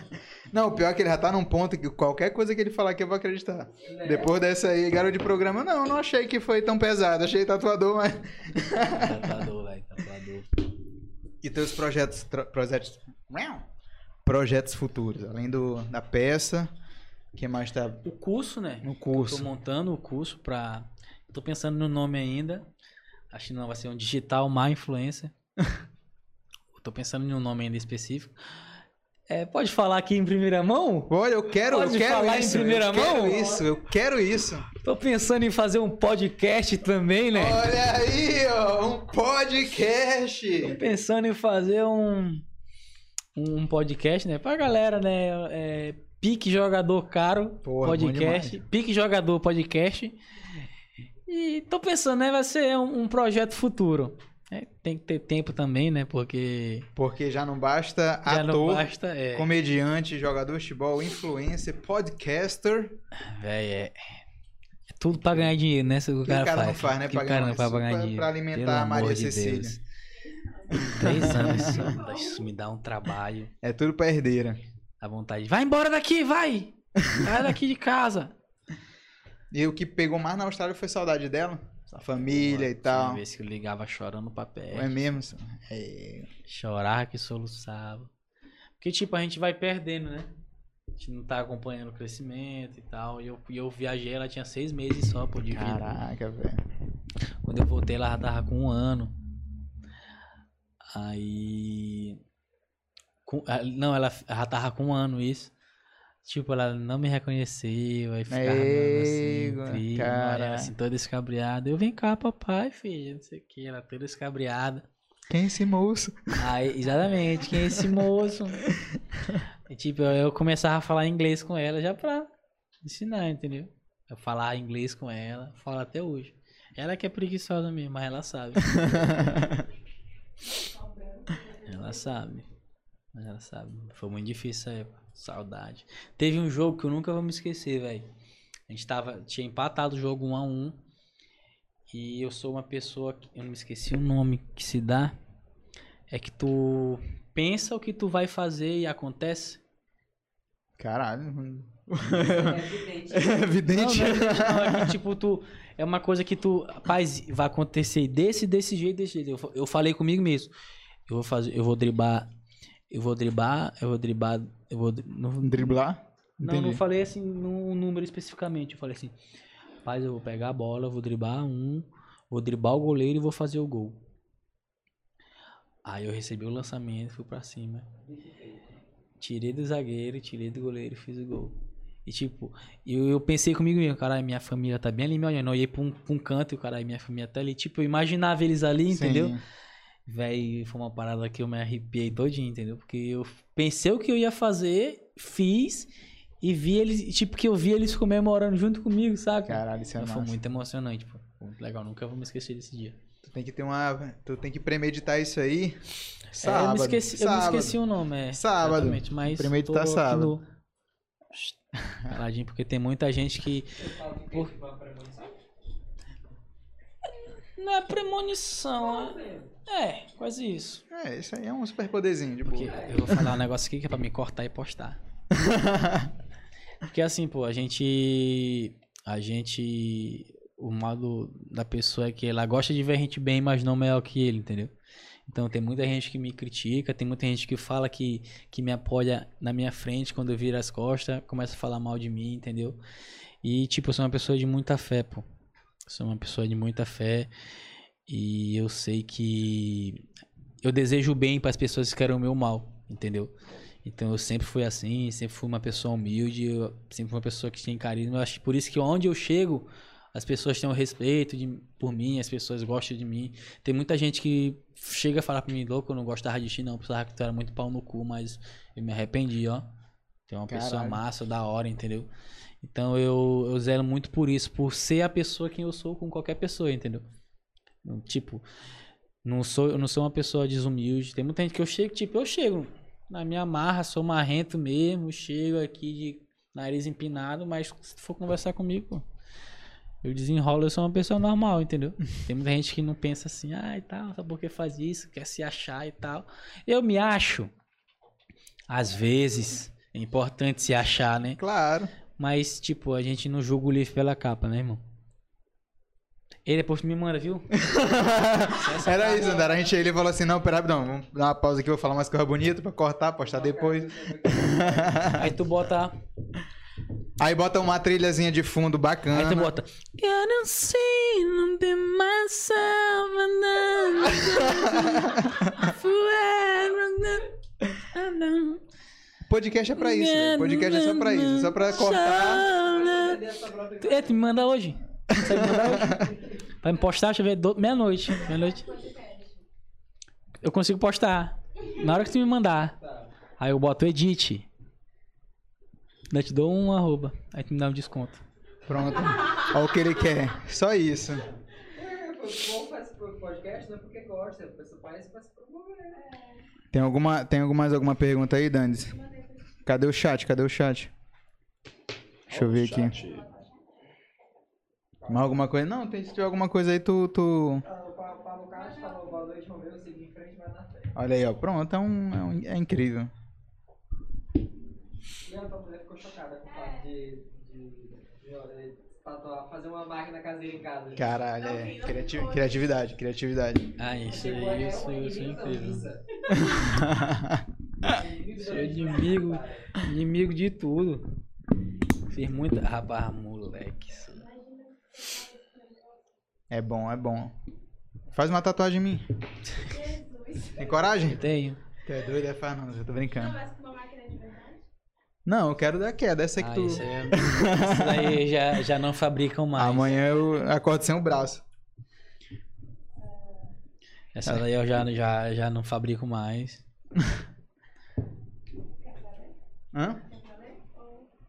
Não, o pior é que ele já tá num ponto que qualquer coisa que ele falar aqui eu vou acreditar. Depois dessa aí, garoto de programa, não, não achei que foi tão pesado. Achei tatuador, mas. Tatuador, velho. Tatuador. E teus projetos. tra- projetos. Projetos futuros. Além do, da peça, o que mais tá O curso, né? no Tô curso? montando o curso pra. Tô pensando no nome ainda. Acho que não vai ser um digital má influencer. Tô pensando em um nome ainda específico. É, pode falar aqui em primeira mão? Olha, eu quero, Pode eu quero falar em isso. primeira eu quero mão? isso, eu quero isso. Tô pensando em fazer um podcast também, né? Olha aí, ó, um podcast. Tô pensando em fazer um um podcast, né? Pra galera, né? É, Pique Jogador Caro Porra, podcast. Pique Jogador Podcast. E tô pensando, né? Vai ser um, um projeto futuro. É, tem que ter tempo também, né? Porque Porque já não basta já não ator, basta. É, comediante, jogador de futebol, influencer, podcaster. véi, é, é tudo pra ganhar dinheiro, né? Que o que cara, o cara faz. não faz, né? Que Pra ganhar- não faz pra ganhar dinheiro. pra alimentar Pelo a Maria de Cecília. Deus. Três anos isso, me dá um trabalho. É tudo pra herdeira. Dá vontade. Vai embora daqui, vai! Sai daqui de casa. E o que pegou mais na Austrália foi saudade dela. A família e tal. vezes que eu ligava chorando pra pé. É mesmo? É. Chorava que soluçava. Porque, tipo, a gente vai perdendo, né? A gente não tá acompanhando o crescimento e tal. E eu, e eu viajei, ela tinha seis meses só, pô, de vida. Caraca, velho. Quando eu voltei, ela já tava com um ano. Aí. com- ah, não, ela já tava com um ano isso. Tipo, ela não me reconheceu, aí ficava assim, triste, cara. assim, toda escabriada. Eu, vem cá, papai, filha, não sei o que, ela toda escabriada. Quem é esse moço? Aí, exatamente, quem é esse moço? E, tipo, eu, eu começava a falar inglês com ela já pra ensinar, entendeu? Eu falar inglês com ela, falo até hoje. Ela que é preguiçosa mesmo, mas ela sabe. ela sabe. Mas ela sabe. Foi muito difícil essa época. Saudade. Teve um jogo que eu nunca vou me esquecer, velho. A gente tava, tinha empatado o jogo 1 a 1 E eu sou uma pessoa que. Eu não me esqueci o nome que se dá. É que tu pensa o que tu vai fazer e acontece. Caralho. É evidente. É Não, evidente. não, não, é que, tipo, tu. É uma coisa que tu. Rapaz, vai acontecer desse, desse jeito, desse jeito. Eu, eu falei comigo mesmo. Eu vou fazer, eu vou driblar eu vou driblar, eu vou driblar, eu vou. Não, Driblar? não, não Entendi. falei assim num número especificamente. Eu falei assim, rapaz, eu vou pegar a bola, vou driblar um, vou driblar o goleiro e vou fazer o gol. Aí eu recebi o lançamento, fui pra cima. Tirei do zagueiro, tirei do goleiro e fiz o gol. E tipo, eu, eu pensei comigo mesmo, caralho, minha família tá bem ali me olhando. Eu ia pra um, pra um canto e, caralho, minha família tá ali. Tipo, eu imaginava eles ali, entendeu? Véi, foi uma parada que eu me arrepiei todinho, entendeu? Porque eu pensei o que eu ia fazer, fiz e vi eles, tipo, que eu vi eles comemorando junto comigo, saca? Caralho, isso é Então, foi muito emocionante, pô. Muito legal, nunca vou me esquecer desse dia. Tu tem que ter uma. Tu tem que premeditar isso aí. É, eu, Sábado. me esqueci, eu me sábado. esqueci o nome, é. Sábado. Exatamente, mas Premeditar sábado. no- Caladinho, porque tem muita gente que. Por- Não é premonição, é. É, quase isso. É, isso aí é um superpoderzinho de boa. Porque eu vou falar um negócio aqui que é pra me cortar e postar. Porque assim, pô, a gente. A gente. O modo da pessoa é que ela gosta de ver a gente bem, mas não melhor que ele, entendeu? Então tem muita gente que me critica, tem muita gente que fala que, que me apoia na minha frente quando eu viro as costas, começa a falar mal de mim, entendeu? E tipo, eu sou uma pessoa de muita fé, pô. Sou uma pessoa de muita fé. E eu sei que eu desejo o bem para as pessoas que querem o meu mal, entendeu? Então eu sempre fui assim, sempre fui uma pessoa humilde, sempre fui uma pessoa que tinha carisma. Eu acho que por isso que onde eu chego, as pessoas têm um respeito de- por mim, as pessoas gostam de mim. Tem muita gente que chega a falar pra mim, louco, eu não gostava de ti não, pensava que tu era muito pau no cu, mas eu me arrependi, ó. Tem uma pessoa Caralho. massa, da hora, entendeu? Então eu, eu zelo muito por isso, por ser a pessoa quem eu sou com qualquer pessoa, entendeu? Não, Tipo, não sou, eu não sou uma pessoa desumilde. Tem muita gente que eu chego, tipo, eu chego na minha marra, sou marrento mesmo, chego aqui de nariz empinado, mas se tu for conversar comigo, eu desenrolo, eu sou uma pessoa normal, entendeu? Tem muita gente que não pensa assim, ah, e tal, sabe por que faz isso, quer se achar e tal. Eu me acho, às vezes, é importante se achar, né? Claro. Mas, tipo, a gente não julga o livro pela capa, né, irmão? E depois tu me manda, viu? Era isso, Andara. A gente ele falou assim: não, pera, não, vamos dar uma pausa aqui, vou falar umas coisas bonitas pra cortar, postar depois. Aí tu bota. Aí bota uma trilhazinha de fundo bacana. Aí tu bota. Eu não sei, não be myself and Podcast é pra isso, velho. Podcast é só pra isso. Só pra cortar. É, tu me manda hoje. Consegue me mandar hoje? Pra me postar, deixa eu ver, do- meia-noite. Meia-noite. Eu consigo postar. Na hora que tu me mandar. Aí eu boto edit. Daí te dou um arroba. Aí tu me dá um desconto. Pronto. Olha o que ele quer. Só isso. É Tem alguma, tem alguma, mais alguma pergunta aí, Dandes? Cadê o chat? Cadê o chat? Deixa eu ver aqui. Mais alguma coisa? Não, tem, se tiver alguma coisa aí, tu. tu... O Pablo Castro falou boa noite, Romeu, seguir em frente, vai na frente. Olha aí, ó. Pronto, é, um, é, um- é incrível. E a tua mulher ficou chocada com o fato de, fazer uma máquina caseira em casa. Caralho, é. Criati- criatividade, criatividade. Ah, isso isso, isso é incrível. missa. Sou inimigo, inimigo de tudo. Fiz muita. Rapaz, moleque. É bom, é bom. Faz uma tatuagem em mim. Tem coragem? Tenho. Tu é doido, é faz não, eu tô brincando. De? Não, eu quero da queda, essa que Ah, tu. isso aí, isso daí já, já não fabricam mais. Amanhã eu acordo sem o braço. Essa daí eu já, já, já não fabrico mais. Hã?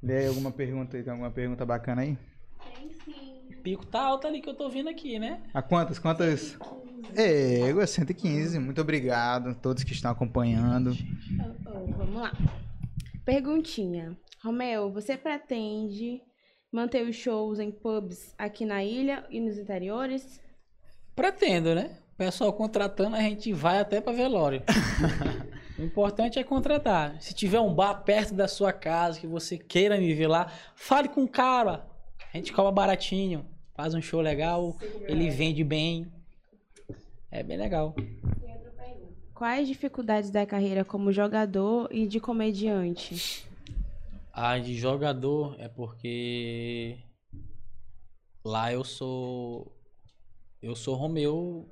Lê aí alguma pergunta aí, tem alguma pergunta bacana aí? Tem sim. O pico tá alto ali que eu tô vendo aqui, né? A quantas? Quantas? É, égua, 115. Muito obrigado a todos que estão acompanhando. Oh, oh, vamos lá. Perguntinha. Romeu, você pretende manter os shows em pubs aqui na ilha e nos interiores? Pretendo, né? O pessoal contratando, a gente vai até pra velório. o importante é contratar. Se tiver um bar perto da sua casa que você queira me ver lá, fale com o cara. A gente cobra baratinho, faz um show legal, ele vende bem. É bem legal. Quais dificuldades da carreira como jogador e de comediante? A de jogador é porque lá eu sou eu sou Romeu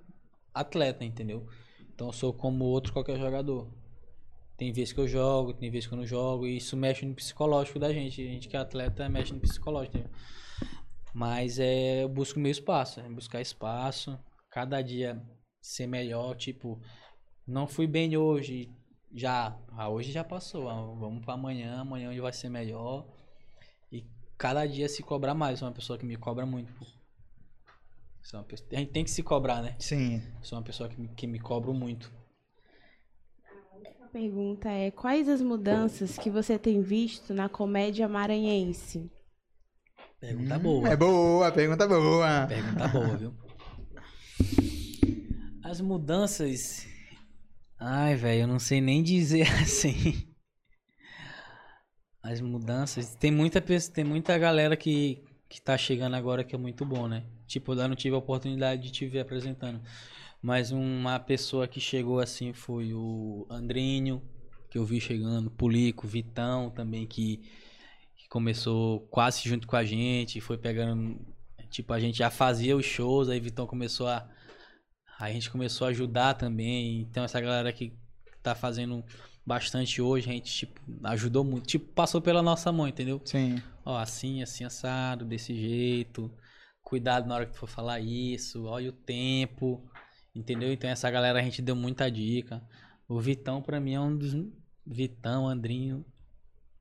atleta, entendeu? Então eu sou como outro qualquer jogador. Tem vezes que eu jogo, tem vezes que eu não jogo, e isso mexe no psicológico da gente. A gente que é atleta mexe no psicológico, entendeu? Mas é, eu busco meu espaço, é buscar espaço, cada dia ser melhor, tipo, não fui bem hoje, já, ah, hoje já passou, ah, vamos para amanhã, amanhã onde vai ser melhor. E cada dia se cobrar mais, sou uma pessoa que me cobra muito. Sou uma pessoa- a gente tem que se cobrar, né? Sim. Sou uma pessoa que me, que me cobro muito. A pergunta é: quais as mudanças que você tem visto na comédia maranhense? Pergunta Hum, boa. É boa, pergunta boa. Pergunta boa, viu? As mudanças. Ai, velho, eu não sei nem dizer assim. As mudanças. Tem muita pessoa, tem muita galera que, que tá chegando agora que é muito bom, né? Tipo, eu não tive a oportunidade de te ver apresentando. Mas uma pessoa que chegou assim foi o Andrinho, que eu vi chegando, Pulico, Vitão também, que, que começou quase junto com a gente, foi pegando Tipo, a gente já fazia os shows, aí Vitão começou a. A gente começou a ajudar também. Então, essa galera que tá fazendo bastante hoje, a gente, tipo, ajudou muito. Tipo, passou pela nossa mão, entendeu? Sim. Ó, assim, assim, assado, desse jeito. Cuidado na hora que for falar isso. Olha o tempo. Entendeu? Então, essa galera a gente deu muita dica. O Vitão, pra mim, é um dos. Vitão, Andrinho.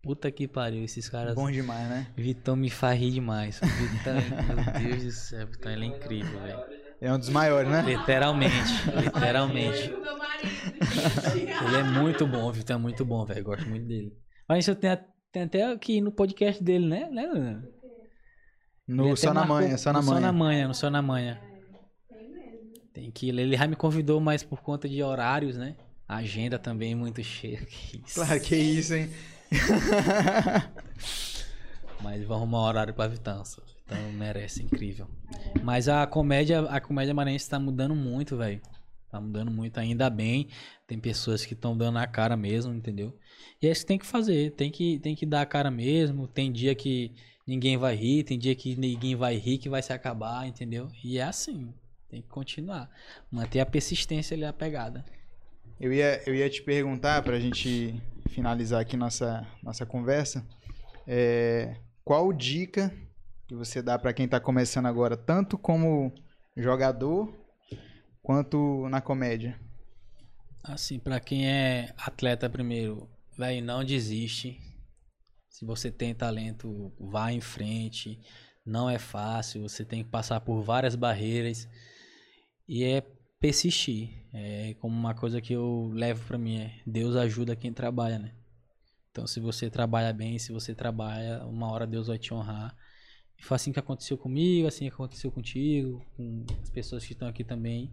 Puta que pariu, esses caras. Bom demais, né? Vitão me faz rir demais. Vitão, meu Deus do céu, Vitão, ele é incrível, velho. É um dos maiores, né? Literalmente, literalmente. Ele é muito bom, o Vitão é muito bom, velho. Gosto muito dele. Mas eu tenho, tenho até aqui no podcast dele, né? né No Só na Manha, Só na no Só na Manha. manhã, no Só na manhã. Tem que ir. Ele já me convidou, mas por conta de horários, né? A agenda também é muito cheia. Que isso. Claro que isso, hein? Mas vou arrumar horário pra Vitão. só. Vitão merece, incrível. Mas a comédia, a comédia maranhense tá mudando muito, velho. Tá mudando muito, ainda bem. Tem pessoas que estão dando a cara mesmo, entendeu? E é isso que tem que fazer, tem que, tem que dar a cara mesmo. Tem dia que ninguém vai rir, tem dia que ninguém vai rir, que vai se acabar, entendeu? E é assim, tem que continuar. Manter a persistência ali, a pegada. Eu ia, eu ia te perguntar, pra gente finalizar aqui nossa, nossa conversa, é, qual dica que você dá pra quem tá começando agora, tanto como jogador, quanto na comédia? Assim, pra quem é atleta primeiro, velho, não desiste. Se você tem talento, vá em frente. Não é fácil, você tem que passar por várias barreiras e é persistir. É como uma coisa que eu levo pra mim é Deus ajuda quem trabalha, né? Então, se você trabalha bem, se você trabalha, uma hora Deus vai te honrar. E foi assim que aconteceu comigo, assim que aconteceu contigo, com as pessoas que estão aqui também.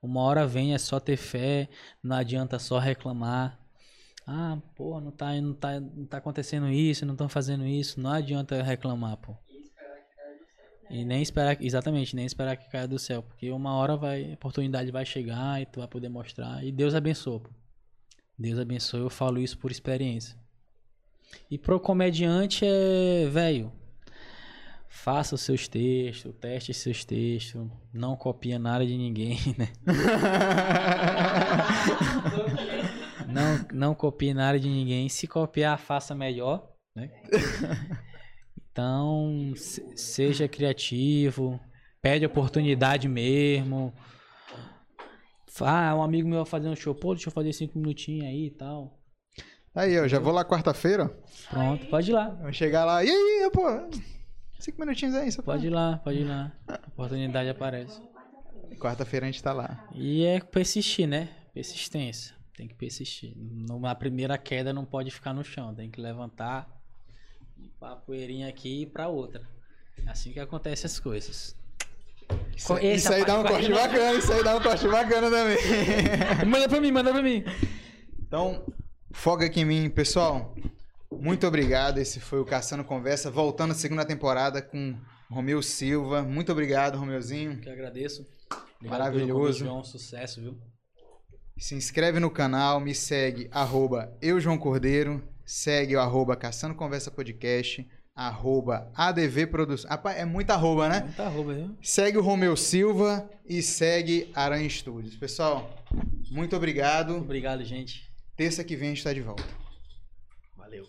Uma hora vem, é só ter fé, não adianta só reclamar. Ah, pô, não tá, não tá, não tá acontecendo isso, não estão fazendo isso. Não adianta reclamar, pô. E nem esperar, exatamente, nem esperar que caia do céu, porque uma hora vai, a oportunidade vai chegar e tu vai poder mostrar. E Deus abençoa. Deus abençoa, eu falo isso por experiência. E pro comediante é, velho, faça os seus textos, teste os seus textos, não copia nada de ninguém, né? Não, não copie nada de ninguém. Se copiar, faça melhor, né? Então, se- seja criativo, pede oportunidade mesmo. Ah, um amigo meu vai fazer um show, pô, deixa eu fazer cinco minutinhos aí e tal. Aí, eu já vou lá quarta-feira. Pronto, pode ir lá. Vamos chegar lá. E aí, pô? Cinco minutinhos aí, só Pode ir lá, pode ir lá. A oportunidade aparece. Quarta-feira a gente tá lá. E é persistir, né? Persistência. Tem que persistir. Numa primeira queda não pode ficar no chão. Tem que levantar, limpar a poeirinha aqui e pra outra. É assim que acontecem as coisas. Isso, Essa isso aí dá um corte bacana, isso aí dá um corte bacana também. Manda pra mim, manda pra mim. Então, foca aqui em mim, pessoal. Muito obrigado. Esse foi o Caçando Conversa, voltando à segunda temporada com Romeu Silva. Muito obrigado, Romeuzinho. Que eu agradeço. Obrigado Maravilhoso. Pelo convite, João, sucesso, viu? Se inscreve no canal, me segue, arroba eu, João Cordeiro, segue o arroba Caçando Conversa Podcast, arroba ADV Produção. Rapaz, é muita arroba, né? É muita arroba, viu? Segue o Romeu Silva e segue Aranha Studios. Pessoal, muito obrigado. Muito obrigado, gente. Terça que vem a gente está de volta. Valeu.